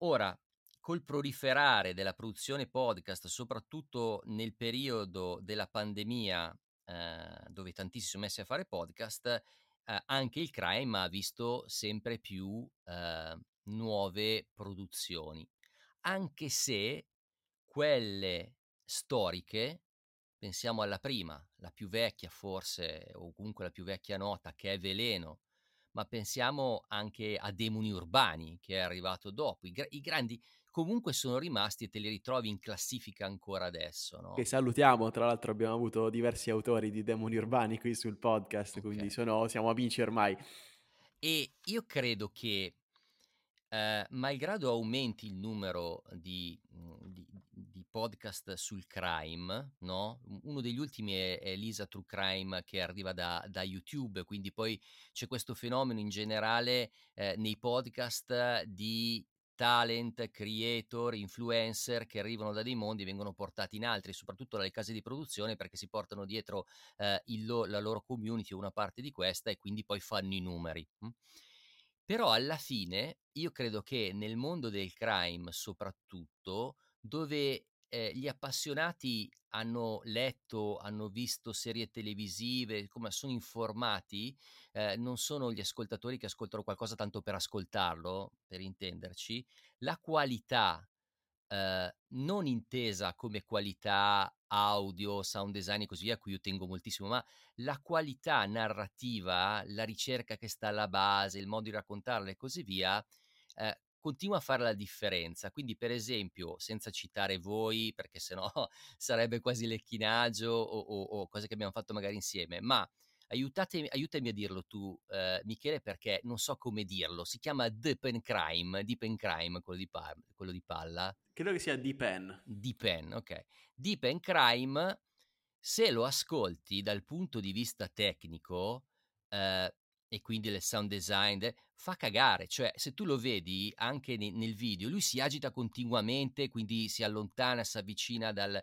Ora, col proliferare della produzione podcast, soprattutto nel periodo della pandemia, eh, dove tantissimi sono messi a fare podcast, eh, anche il crime ha visto sempre più eh, nuove produzioni, anche se quelle storiche, pensiamo alla prima, la più vecchia forse, o comunque la più vecchia nota, che è Veleno, ma pensiamo anche a Demoni Urbani, che è arrivato dopo. I, gra- i grandi comunque sono rimasti e te li ritrovi in classifica ancora adesso. No? Che salutiamo, tra l'altro abbiamo avuto diversi autori di Demoni Urbani qui sul podcast, okay. quindi sono, siamo amici ormai. E io credo che, eh, malgrado aumenti il numero di, di, podcast sul crime, no? Uno degli ultimi è, è Lisa True Crime che arriva da, da, YouTube, quindi poi c'è questo fenomeno in generale eh, nei podcast di talent, creator, influencer che arrivano da dei mondi e vengono portati in altri, soprattutto dalle case di produzione perché si portano dietro eh, lo, la loro community o una parte di questa e quindi poi fanno i numeri. Hm? Però alla fine io credo che nel mondo del crime soprattutto dove eh, gli appassionati hanno letto, hanno visto serie televisive, come sono informati, eh, non sono gli ascoltatori che ascoltano qualcosa tanto per ascoltarlo, per intenderci, la qualità eh, non intesa come qualità audio, sound design e così via, a cui io tengo moltissimo, ma la qualità narrativa, la ricerca che sta alla base, il modo di raccontarla e così via, eh, continua a fare la differenza. Quindi, per esempio, senza citare voi, perché sennò sarebbe quasi lecchinaggio o, o, o cose che abbiamo fatto magari insieme, ma aiutatemi, aiutami a dirlo tu, eh, Michele, perché non so come dirlo. Si chiama Deep and Crime, Deep and Crime, quello di, pa- quello di palla. Credo che sia Deep Deep ok. Deep and Crime, se lo ascolti dal punto di vista tecnico, eh, e quindi il sound design fa cagare, cioè se tu lo vedi anche ne- nel video, lui si agita continuamente, quindi si allontana, si avvicina dal...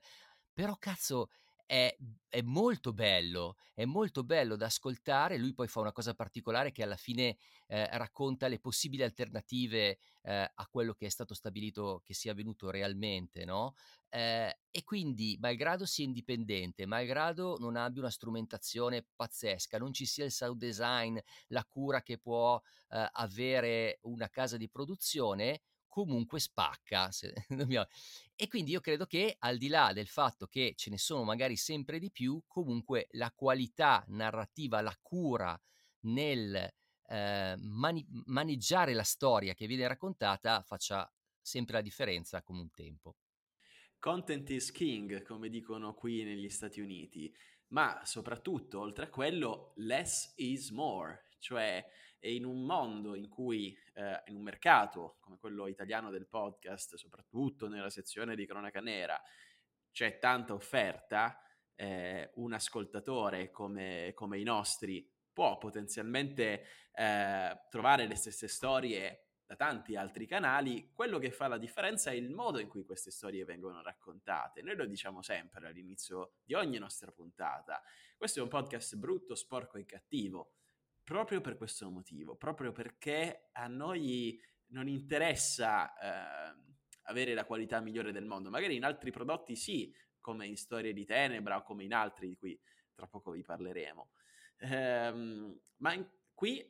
Però cazzo, è, è, molto bello, è molto bello da ascoltare. Lui poi fa una cosa particolare che alla fine eh, racconta le possibili alternative eh, a quello che è stato stabilito che sia avvenuto realmente, no? Eh, e quindi, malgrado sia indipendente, malgrado non abbia una strumentazione pazzesca, non ci sia il sound design, la cura che può eh, avere una casa di produzione, comunque spacca. e quindi io credo che al di là del fatto che ce ne sono magari sempre di più, comunque la qualità narrativa, la cura nel eh, mani- maneggiare la storia che viene raccontata faccia sempre la differenza come un tempo. Content is king, come dicono qui negli Stati Uniti, ma soprattutto, oltre a quello, less is more, cioè e in un mondo in cui, eh, in un mercato come quello italiano del podcast, soprattutto nella sezione di cronaca nera, c'è tanta offerta, eh, un ascoltatore come, come, i nostri può potenzialmente eh, trovare le stesse storie da tanti altri canali, quello che fa la differenza è il modo in cui queste storie vengono raccontate. Noi lo diciamo sempre all'inizio di ogni nostra puntata. Questo è un podcast brutto, sporco e cattivo proprio per questo motivo, proprio perché a noi non interessa eh, avere la qualità migliore del mondo, magari in altri prodotti sì, come in Storie di Tenebra o come in altri di cui tra poco vi parleremo. Ehm, ma in, qui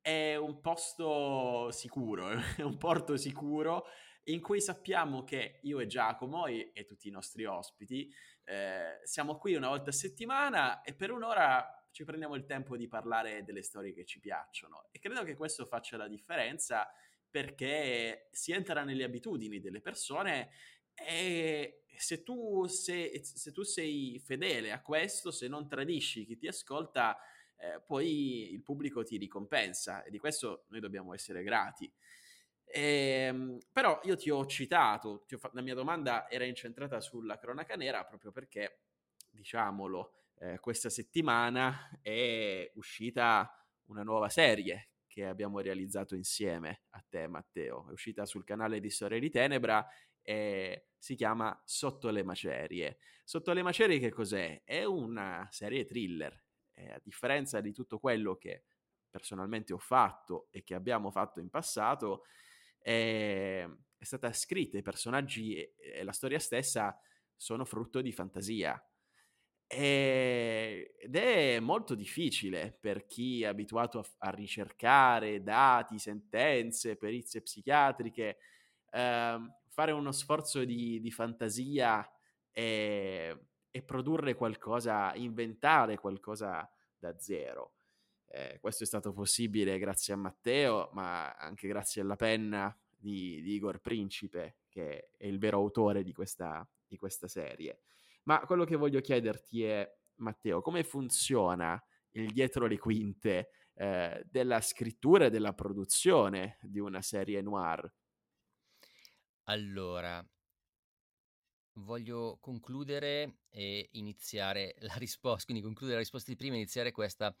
è un posto sicuro, è un porto sicuro in cui sappiamo che io e Giacomo e, e tutti i nostri ospiti eh, siamo qui una volta a settimana e per un'ora ci prendiamo il tempo di parlare delle storie che ci piacciono e credo che questo faccia la differenza perché si entra nelle abitudini delle persone e se tu sei, se tu sei fedele a questo, se non tradisci chi ti ascolta, eh, poi il pubblico ti ricompensa e di questo noi dobbiamo essere grati. E, ehm, però io ti ho citato, ti ho fa- la mia domanda era incentrata sulla cronaca nera proprio perché, diciamolo, eh, questa settimana è uscita una nuova serie che abbiamo realizzato insieme a te Matteo, è uscita sul canale di Storia di Tenebra e si chiama Sotto le macerie. Sotto le macerie che cos'è? È una serie thriller, e a differenza di tutto quello che personalmente ho fatto e che abbiamo fatto in passato, è, è stata scritta, i personaggi e la storia stessa sono frutto di fantasia, Ehm, ed è molto difficile per chi è abituato a, a ricercare dati, sentenze, perizie psichiatriche, ehm, fare uno sforzo di, di fantasia e, e, produrre qualcosa, inventare qualcosa da zero. Eh, questo è stato possibile grazie a Matteo, ma anche grazie alla penna di, di Igor Principe, che è il vero autore di questa, di questa serie. Ma quello che voglio chiederti è, Matteo, come funziona il dietro le quinte eh, della scrittura e della produzione di una serie noir? Allora, voglio concludere e iniziare la risposta, quindi concludere la risposta di prima e iniziare questa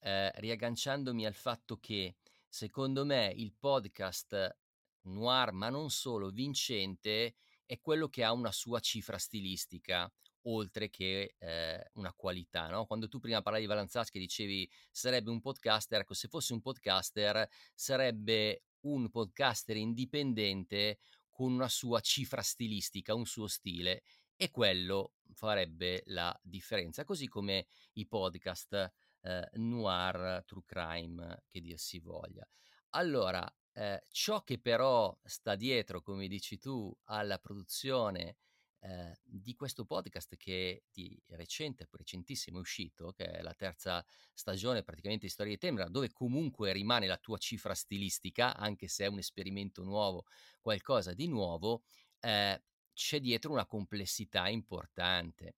eh, riagganciandomi al fatto che secondo me il podcast noir, ma non solo, vincente, è quello che ha una sua cifra stilistica, oltre che eh, una qualità. No? Quando tu prima parlavi di Valanzaschi dicevi sarebbe un podcaster, ecco, se fosse un podcaster sarebbe un podcaster indipendente con una sua cifra stilistica, un suo stile e quello farebbe la differenza, così come i podcast eh, noir, true crime, che dir si voglia. Allora, eh, ciò che però sta dietro, come dici tu, alla produzione eh, di questo podcast che di recente, recentissimo è uscito, che è la terza stagione praticamente di Storia di Tembra, dove comunque rimane la tua cifra stilistica, anche se è un esperimento nuovo, qualcosa di nuovo, eh, c'è dietro una complessità importante.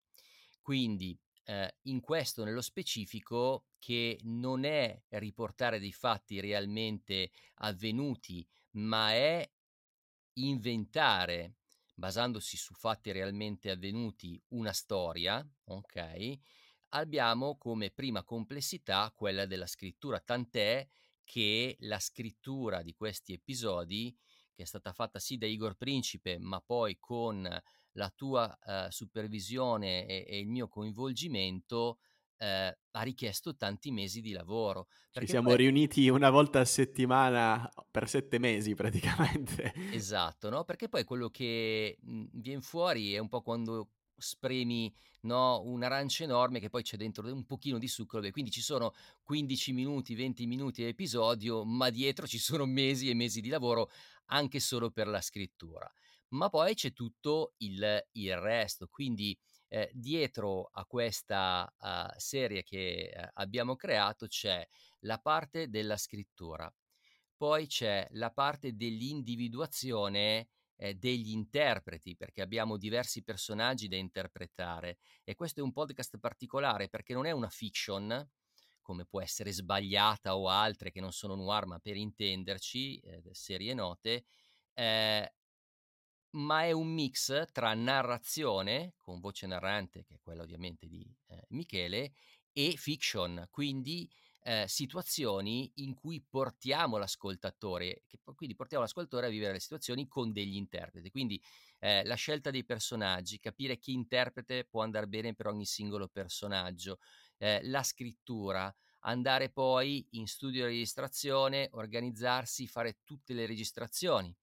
Quindi eh, in questo nello specifico che non è riportare dei fatti realmente avvenuti, ma è inventare, basandosi su fatti realmente avvenuti, una storia, ok? Abbiamo come prima complessità quella della scrittura, tant'è che la scrittura di questi episodi, che è stata fatta sì da Igor Principe, ma poi con la tua eh, supervisione e, e, il mio coinvolgimento, eh, ha richiesto tanti mesi di lavoro. Ci siamo poi... riuniti una volta a settimana per sette mesi praticamente. Esatto, no? Perché poi quello che viene fuori è un po' quando spremi no, un'arancia enorme che poi c'è dentro un pochino di succo, quindi ci sono 15 minuti, 20 minuti di episodio, ma dietro ci sono mesi e mesi di lavoro anche solo per la scrittura. Ma poi c'è tutto il, il resto, quindi eh, dietro a questa uh, serie che uh, abbiamo creato c'è la parte della scrittura, poi c'è la parte dell'individuazione eh, degli interpreti, perché abbiamo diversi personaggi da interpretare e questo è un podcast particolare perché non è una fiction, come può essere sbagliata o altre che non sono noir, ma per intenderci, eh, serie note, eh, ma è un mix tra narrazione, con voce narrante, che è quella ovviamente di eh, Michele, e fiction, quindi eh, situazioni in cui portiamo l'ascoltatore, che, quindi portiamo l'ascoltatore a vivere le situazioni con degli interpreti. Quindi eh, la scelta dei personaggi, capire chi interprete può andare bene per ogni singolo personaggio, eh, la scrittura, andare poi in studio di registrazione, organizzarsi, fare tutte le registrazioni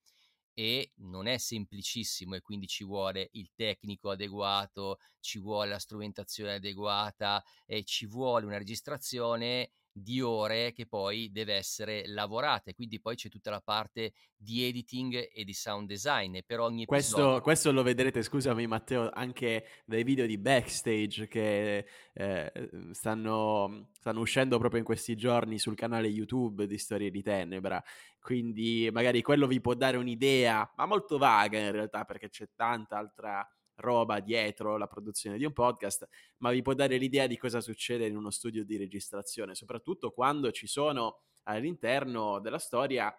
e non è semplicissimo e quindi ci vuole il tecnico adeguato, ci vuole la strumentazione adeguata e ci vuole una registrazione di ore che poi deve essere lavorata quindi poi c'è tutta la parte di editing e di sound design e per ogni questo, episodio... questo lo vedrete, scusami Matteo, anche dai video di backstage che eh, stanno, stanno uscendo proprio in questi giorni sul canale YouTube di Storie di Tenebra, quindi magari quello vi può dare un'idea, ma molto vaga in realtà perché c'è tanta altra roba dietro la produzione di un podcast, ma vi può dare l'idea di cosa succede in uno studio di registrazione, soprattutto quando ci sono all'interno della storia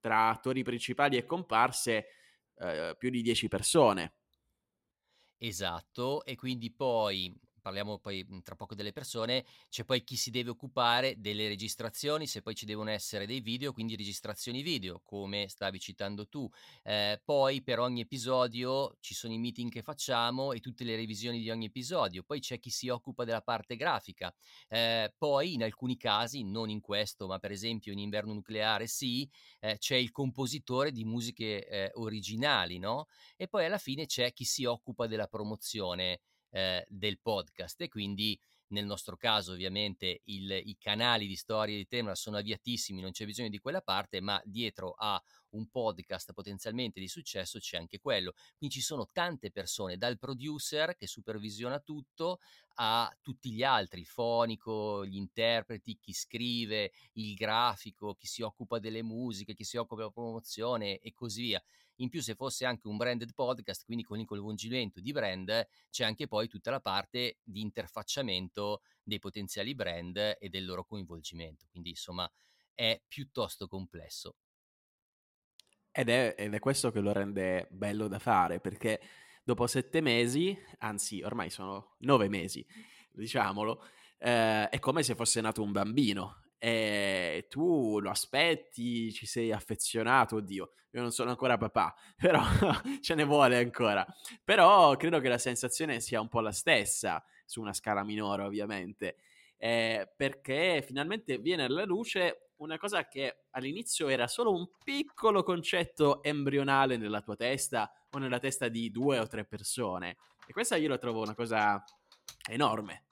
tra attori principali e comparse eh, più di 10 persone. Esatto, e quindi poi parliamo poi mhmm, tra poco delle persone, c'è poi chi si deve occupare delle registrazioni, se poi ci devono essere dei video, quindi registrazioni video, come stavi citando tu. Eh, poi per ogni episodio ci sono i meeting che facciamo e tutte le revisioni di ogni episodio. Poi c'è chi si occupa della parte grafica. Eh, poi in alcuni casi, non in questo, ma per esempio in Inverno Nucleare sì, eh, c'è il compositore di musiche eh, originali, no? E poi alla fine c'è chi si occupa della promozione eh, del podcast e quindi nel nostro caso ovviamente il, i canali di storie di tema sono avviatissimi, non c'è bisogno di quella parte, ma dietro a un podcast potenzialmente di successo c'è anche quello. Quindi ci sono tante persone, dal producer che supervisiona tutto a tutti gli altri, il fonico, gli interpreti, chi scrive, il grafico, chi si occupa delle musiche, chi si occupa della promozione e così via. In più, se fosse anche un branded podcast, quindi con il coinvolgimento di brand, c'è anche poi tutta la parte di interfacciamento dei potenziali brand e del loro coinvolgimento. Quindi, insomma, è piuttosto complesso. Ed è, ed è questo che lo rende bello da fare, perché dopo sette mesi, anzi ormai sono nove mesi, diciamolo, eh, è come se fosse nato un bambino e tu lo aspetti, ci sei affezionato, oddio, io non sono ancora papà, però ce ne vuole ancora. Però credo che la sensazione sia un po' la stessa, su una scala minore ovviamente, eh, perché finalmente viene alla luce una cosa che all'inizio era solo un piccolo concetto embrionale nella tua testa o nella testa di due o tre persone. E questa io la trovo una cosa enorme.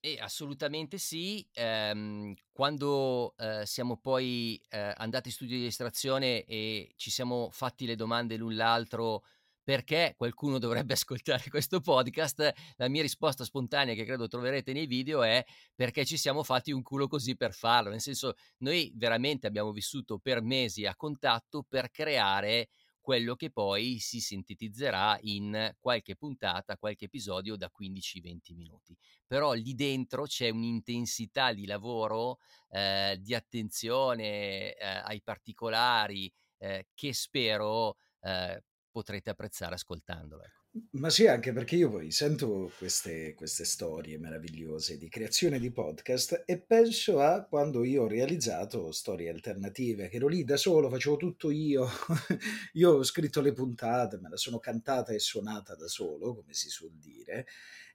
Eh, assolutamente sì. Ehm, quando eh, siamo poi eh, andati in studio di estrazione e ci siamo fatti le domande l'un l'altro perché qualcuno dovrebbe ascoltare questo podcast, la mia risposta spontanea che credo troverete nei video è perché ci siamo fatti un culo così per farlo. Nel senso, noi veramente abbiamo vissuto per mesi a contatto per creare quello che poi si sintetizzerà in qualche puntata, qualche episodio da 15-20 minuti. Però lì dentro c'è un'intensità di lavoro, eh, di attenzione eh, ai particolari eh, che spero eh, potrete apprezzare ascoltandolo. Ecco. Ma sì, anche perché io poi sento queste, queste storie meravigliose di creazione di podcast e penso a quando io ho realizzato storie alternative, che ero lì da solo, facevo tutto io, io ho scritto le puntate, me la sono cantata e suonata da solo, come si suol dire,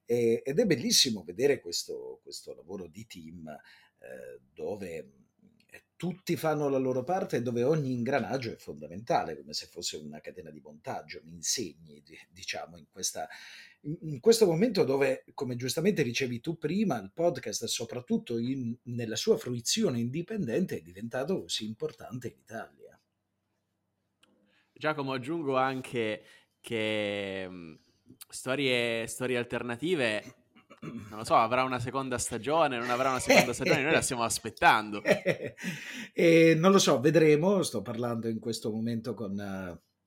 e, ed è bellissimo vedere questo, questo lavoro di team eh, dove tutti fanno la loro parte e dove ogni ingranaggio è fondamentale, come se fosse una catena di montaggio, mi insegni, diciamo, in, questa, in questo momento dove, come giustamente dicevi tu prima, il podcast, soprattutto in, nella sua fruizione indipendente, è diventato così importante in Italia. Giacomo, aggiungo anche che mh, storie, storie alternative non lo so, avrà una seconda stagione, non avrà una seconda stagione, noi la stiamo aspettando. e non lo so, vedremo. Sto parlando in questo momento con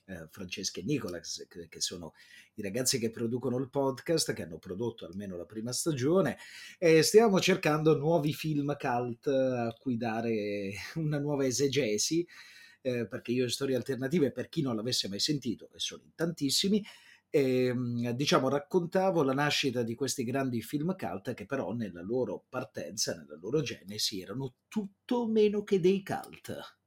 uh, Francesca e Nicola, che, che, sono i ragazzi che producono il podcast, che hanno prodotto almeno la prima stagione, e stiamo cercando nuovi film cult a cui dare una nuova esegesi. Eh, perché io storie alternative, per chi non l'avesse mai sentito, e sono in tantissimi, e, ehm, diciamo, raccontavo la nascita di questi grandi film cult che però nella loro partenza, nella loro genesi, erano tutto meno che dei cult.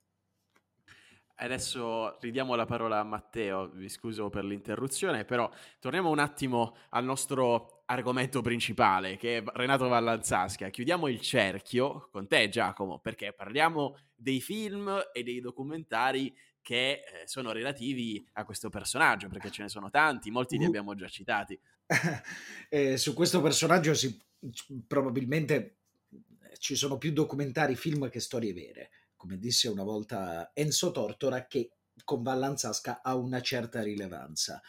Adesso ridiamo la parola a Matteo, vi scuso per l'interruzione, però torniamo un attimo al nostro argomento principale, che è Renato Vallanzasca. Chiudiamo il cerchio con te, Giacomo, perché parliamo dei film e dei documentari che eh, sono relativi a questo personaggio, perché ce ne sono tanti, molti li abbiamo già citati. eh, su questo personaggio si, probabilmente eh, ci sono più documentari, film che storie vere. Come disse una volta Enzo Tortora, che con Vallanzasca ha una certa rilevanza.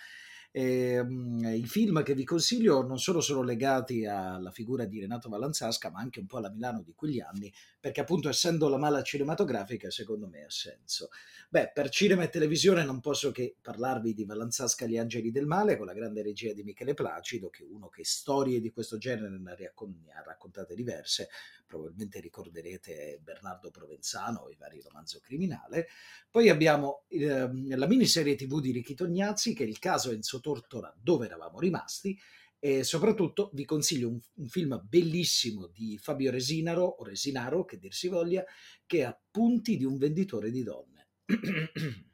Eh, I film che vi consiglio non solo sono legati alla figura di Renato Vallanzasca, ma anche un po' alla Milano di quegli anni, perché appunto essendo la mala cinematografica, secondo me ha senso. Beh, per cinema e televisione non posso che parlarvi di Vallanzasca Gli Angeli del Male, con la grande regia di Michele Placido, che è uno che storie di questo genere ne ha raccontate diverse, probabilmente ricorderete Bernardo Provenzano e i vari romanzo criminale. Poi abbiamo eh, la miniserie tv di Ricky Tognazzi, che è il caso Enzo Tortora, dove eravamo rimasti, e soprattutto vi consiglio un, un, film bellissimo di Fabio Resinaro, o Resinaro, che dir si voglia, che ha punti di un venditore di donne.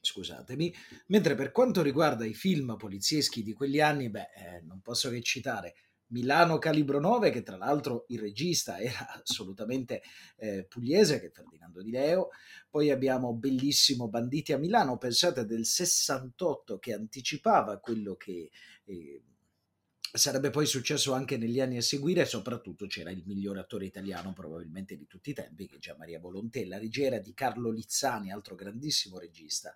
Scusatemi. Mentre per quanto riguarda i film polizieschi di quegli anni, beh, eh, non posso che citare Milano Calibro 9, che tra l'altro il regista era assolutamente eh, pugliese, che è Ferdinando Di Leo. Poi abbiamo bellissimo Banditi a Milano, pensate del 68, che anticipava quello che eh, sarebbe poi successo anche negli anni a seguire. Soprattutto c'era il migliore attore italiano probabilmente di tutti i tempi, che è Gian Maria Volontè, la regia di Carlo Lizzani, altro grandissimo regista.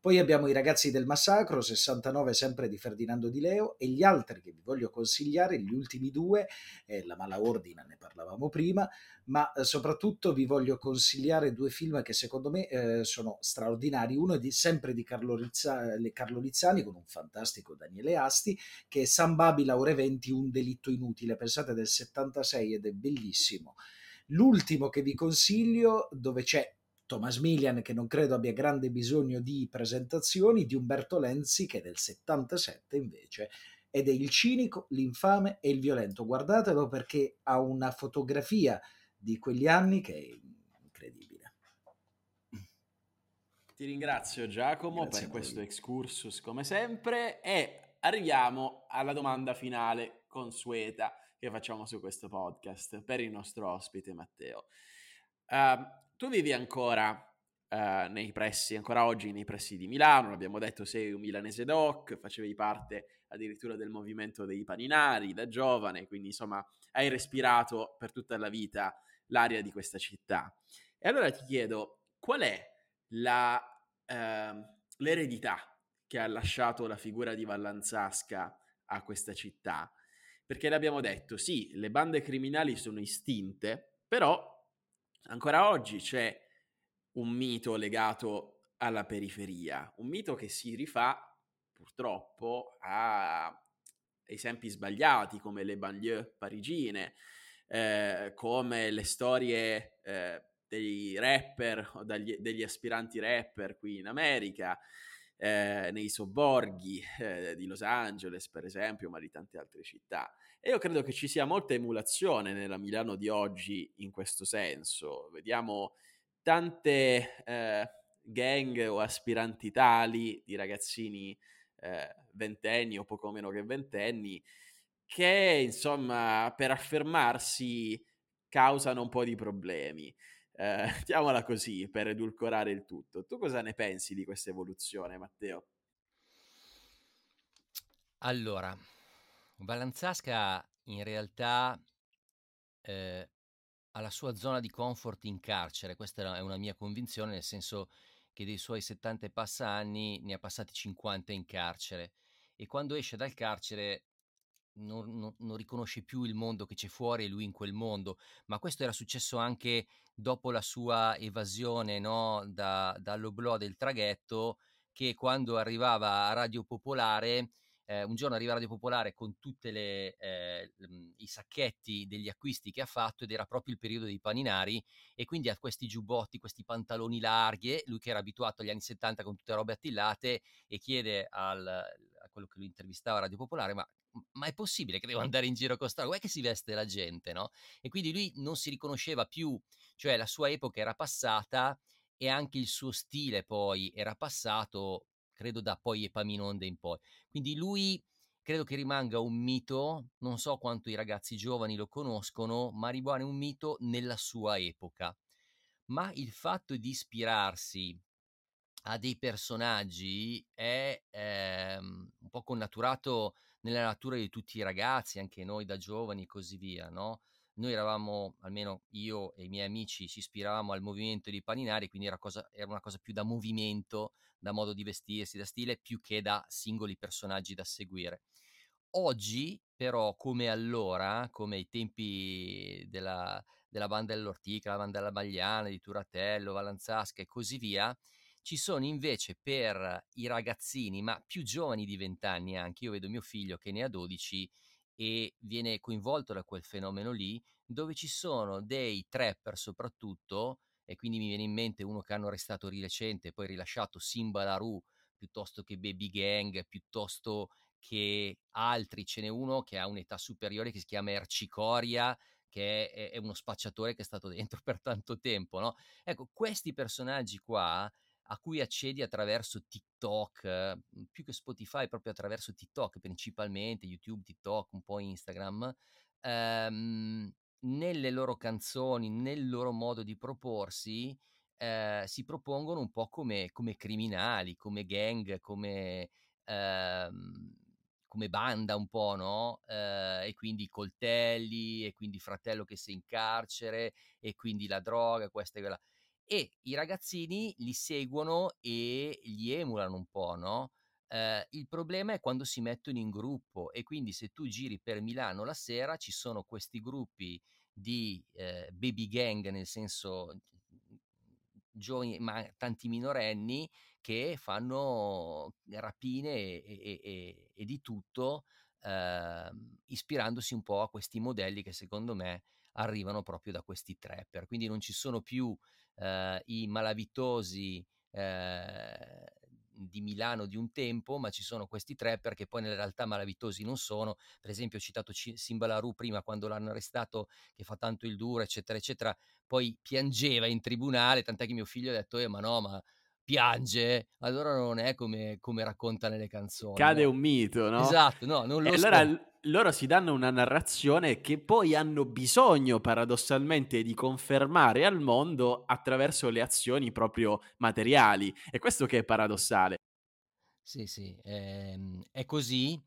Poi abbiamo I ragazzi del massacro, 69 sempre di Ferdinando Di Leo e gli altri che vi voglio consigliare, gli ultimi due, eh, La mala ordina ne parlavamo prima, ma eh, soprattutto vi voglio consigliare due film che secondo me eh, sono straordinari. Uno è di, sempre di Carlo, Rizza, Carlo Lizzani con un fantastico Daniele Asti, che è San Babila ore 20, un delitto inutile, pensate del 76 ed è bellissimo. L'ultimo che vi consiglio, dove c'è Thomas Milian, che non credo abbia grande bisogno di presentazioni, di Umberto Lenzi, che è del 77 invece, ed è il cinico, l'infame e il violento. Guardatelo perché ha una fotografia di quegli anni che è incredibile. Ti ringrazio Giacomo Grazie per questo excursus come sempre e arriviamo alla domanda finale consueta che facciamo su questo podcast per il nostro ospite Matteo. Uh, tu vivi ancora uh, nei pressi, ancora oggi nei pressi di Milano, l'abbiamo detto, sei un milanese doc, facevi parte addirittura del movimento dei paninari da giovane, quindi insomma hai respirato per tutta la vita l'aria di questa città. E allora ti chiedo, qual è la, uh, l'eredità che ha lasciato la figura di Vallanzasca a questa città? Perché l'abbiamo detto, sì, le bande criminali sono istinte, però ancora oggi c'è un mito legato alla periferia, un mito che si rifà purtroppo a esempi sbagliati come le banlieue parigine, eh, come le storie eh, dei rapper o dagli, degli aspiranti rapper qui in America, eh, nei sobborghi eh, di Los Angeles, per esempio, ma di tante altre città. E io credo che ci sia molta emulazione nella Milano di oggi in questo senso. Vediamo tante eh, gang o aspiranti tali di ragazzini eh, ventenni o poco meno che ventenni che insomma per affermarsi causano un po' di problemi. Eh, mettiamola così per edulcorare il tutto. Tu cosa ne pensi di questa evoluzione, Matteo? Allora, Balanzasca in realtà eh, ha la sua zona di comfort in carcere, questa è una mia convinzione, nel senso che dei suoi 70 e passa anni ne ha passati 50 in carcere e quando esce dal carcere non, non, non, riconosce più il mondo che c'è fuori e lui in quel mondo, ma questo era successo anche dopo la sua evasione no, da, dall'oblò del traghetto, che quando arrivava a Radio Popolare eh, un giorno arriva Radio Popolare con tutti eh, i sacchetti degli acquisti che ha fatto ed era proprio il periodo dei paninari e quindi ha questi giubbotti, questi pantaloni larghi, lui che era abituato agli anni 70 con tutte robe attillate e chiede al, a quello che lo intervistava a Radio Popolare ma ma è possibile che devo andare in giro con sta roba? È che si veste la gente, no? E quindi lui non si riconosceva più, cioè la sua epoca era passata e anche il suo stile poi era passato credo da poi Epaminonde in poi. Quindi lui credo che rimanga un mito, non so quanto i ragazzi giovani lo conoscono, ma rimane un mito nella sua epoca. Ma il fatto di ispirarsi a dei personaggi è ehm, un po' connaturato nella natura di tutti i ragazzi, anche noi da giovani e così via, no? Noi eravamo, almeno io e i miei amici, ci ispiravamo al movimento dei paninari, quindi era, cosa, era una cosa più da movimento da modo di vestirsi, da stile, più che da singoli personaggi da seguire. Oggi, però, come allora, come ai tempi della, della banda dell'Ortica, la banda della Bagliana, di Turatello, Valanzasca e così via, ci sono invece per i ragazzini, ma più giovani di 20 anni anche, io vedo mio figlio che ne ha 12 e viene coinvolto da quel fenomeno lì, dove ci sono dei trapper soprattutto e quindi mi viene in mente uno che hanno arrestato di recente, poi rilasciato Simba Laru, piuttosto che Baby Gang, piuttosto che altri, ce n'è uno che ha un'età superiore che si chiama Ercicoria, che è, è uno spacciatore che è stato dentro per tanto tempo, no? Ecco, questi personaggi qua a cui accedi attraverso TikTok, più che Spotify, proprio attraverso TikTok principalmente, YouTube, TikTok, un po' Instagram, ehm, nelle loro canzoni, nel loro modo di proporsi, eh, si propongono un po' come, come criminali, come gang, come, ehm, come, banda un po', no? Eh, e quindi coltelli, e quindi fratello che sei in carcere, e quindi la droga, questa e quella. E i ragazzini li seguono e li emulano un po', no? Eh, il problema è quando si mettono in gruppo e quindi se tu giri per Milano la sera ci sono questi gruppi di eh, baby gang, nel senso giovani, ma tanti minorenni che fanno rapine e, e, e, e di tutto, eh, ispirandosi un po' a questi modelli che secondo me arrivano proprio da questi trapper. Quindi non ci sono più eh, i malavitosi eh, di Milano di un tempo, ma ci sono questi trapper che poi nella realtà malavitosi non sono. Per esempio ho citato C- Simbalaru prima quando l'hanno arrestato che fa tanto il duro, eccetera, eccetera. Poi piangeva in tribunale, tant'è che mio figlio ha detto, eh ma no, ma piange, allora non è come, come racconta nelle canzoni. Cade no? un mito, no? Esatto, no, non lo e allora loro si danno una narrazione che poi hanno bisogno paradossalmente di confermare al mondo attraverso le azioni proprio materiali. E questo che è paradossale. Sì, sì, ehm, è così.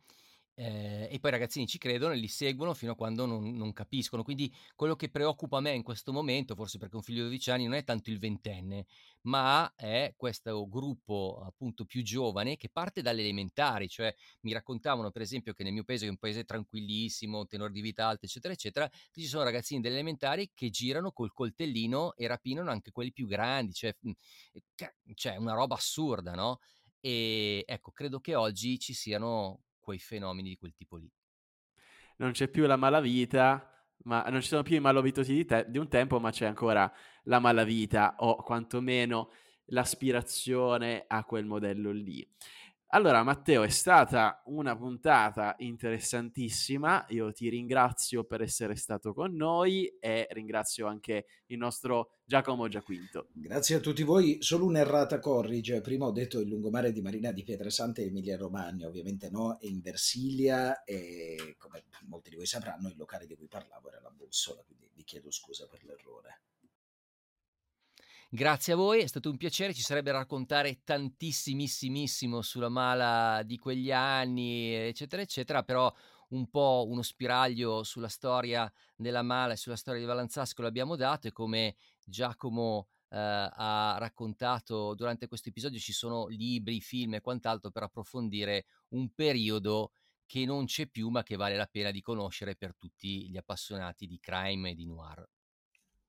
Eh, e poi i ragazzini ci credono e li seguono fino a quando non, non, capiscono. Quindi quello che preoccupa me in questo momento, forse perché un figlio di 12 anni non è tanto il ventenne, ma è questo gruppo appunto più giovane che parte dalle elementari, cioè mi raccontavano per esempio che nel mio paese, che è un paese tranquillissimo, tenore di vita alto, eccetera, eccetera, ci sono ragazzini delle elementari che girano col coltellino e rapinano anche quelli più grandi, cioè, cioè una roba assurda, no? E ecco, credo che oggi ci siano quei fenomeni di quel tipo lì. Non c'è più la malavita, ma non ci sono più i malovitosi di, te- di un tempo, ma c'è ancora la malavita o quantomeno l'aspirazione a quel modello lì. Allora, Matteo, è stata una puntata interessantissima. Io ti ringrazio per essere stato con noi e ringrazio anche il nostro Giacomo Giaquinto. Grazie a tutti voi. Solo un'errata corrige. Prima ho detto il lungomare di Marina di Pietrasanta e Emilia Romagna, ovviamente no, è in Versilia e come molti di voi sapranno il locale di cui parlavo era la Bussola, quindi vi chiedo scusa per l'errore. Grazie a voi, è stato un piacere, ci sarebbe da raccontare tantissimissimo sulla mala di quegli anni, eccetera, eccetera, però un po' uno spiraglio sulla storia della mala e sulla storia di Valanzasco l'abbiamo dato e come Giacomo eh, ha raccontato durante questo episodio ci sono libri, film e quant'altro per approfondire un periodo che non c'è più ma che vale la pena di conoscere per tutti gli appassionati di crime e di noir.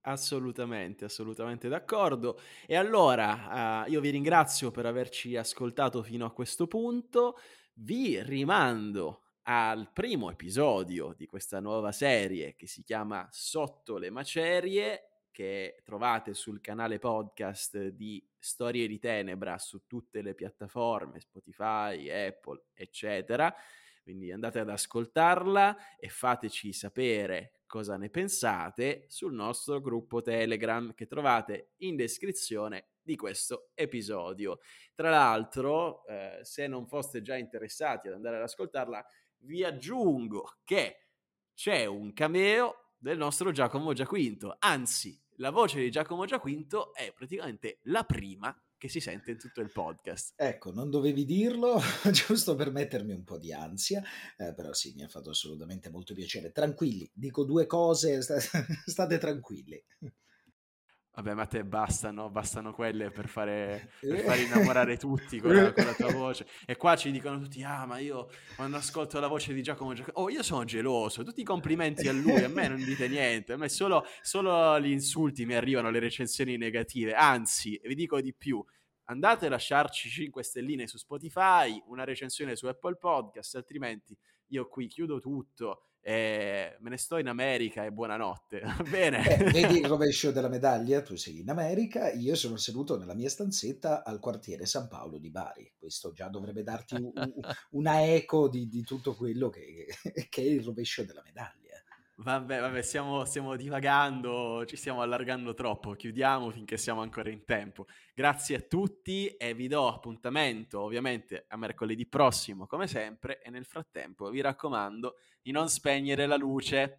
Assolutamente, assolutamente d'accordo. E allora, uh, io vi ringrazio per averci ascoltato fino a questo punto. Vi rimando al primo episodio di questa nuova serie che si chiama Sotto le macerie, che trovate sul canale podcast di Storie di Tenebra su tutte le piattaforme, Spotify, Apple, eccetera. Quindi andate ad ascoltarla e fateci sapere cosa ne pensate sul nostro gruppo Telegram che trovate in descrizione di questo episodio. Tra l'altro, eh, se non foste già interessati ad andare ad ascoltarla, vi aggiungo che c'è un cameo del nostro Giacomo Giaquinto, anzi, la voce di Giacomo Giaquinto è praticamente la prima che si sente in tutto il podcast. Ecco, non dovevi dirlo, giusto per mettermi un po' di ansia, eh, però sì, mi ha fatto assolutamente molto piacere. Tranquilli, dico due cose, state tranquilli. Vabbè, ma a te bastano, bastano quelle per fare, per fare innamorare tutti con la, con la, tua voce. E qua ci dicono tutti, ah, ma io quando ascolto la voce di Giacomo Giacomo, oh, io sono geloso, tutti i complimenti a lui, a me non dite niente, a me solo, solo gli insulti mi arrivano, le recensioni negative. Anzi, vi dico di più, andate a lasciarci 5 stelline su Spotify, una recensione su Apple Podcast, altrimenti io qui chiudo tutto e me ne sto in America e buonanotte. Bene. Eh, vedi il rovescio della medaglia? Tu sei in America, io sono seduto nella mia stanzetta al quartiere San Paolo di Bari. Questo già dovrebbe darti un, una eco di, di tutto quello che, che, è il rovescio della medaglia. Vabbè, vabbè, stiamo, stiamo divagando, ci stiamo allargando troppo. Chiudiamo finché siamo ancora in tempo. Grazie a tutti e vi do appuntamento ovviamente a mercoledì prossimo, come sempre. E nel frattempo vi raccomando di non spegnere la luce.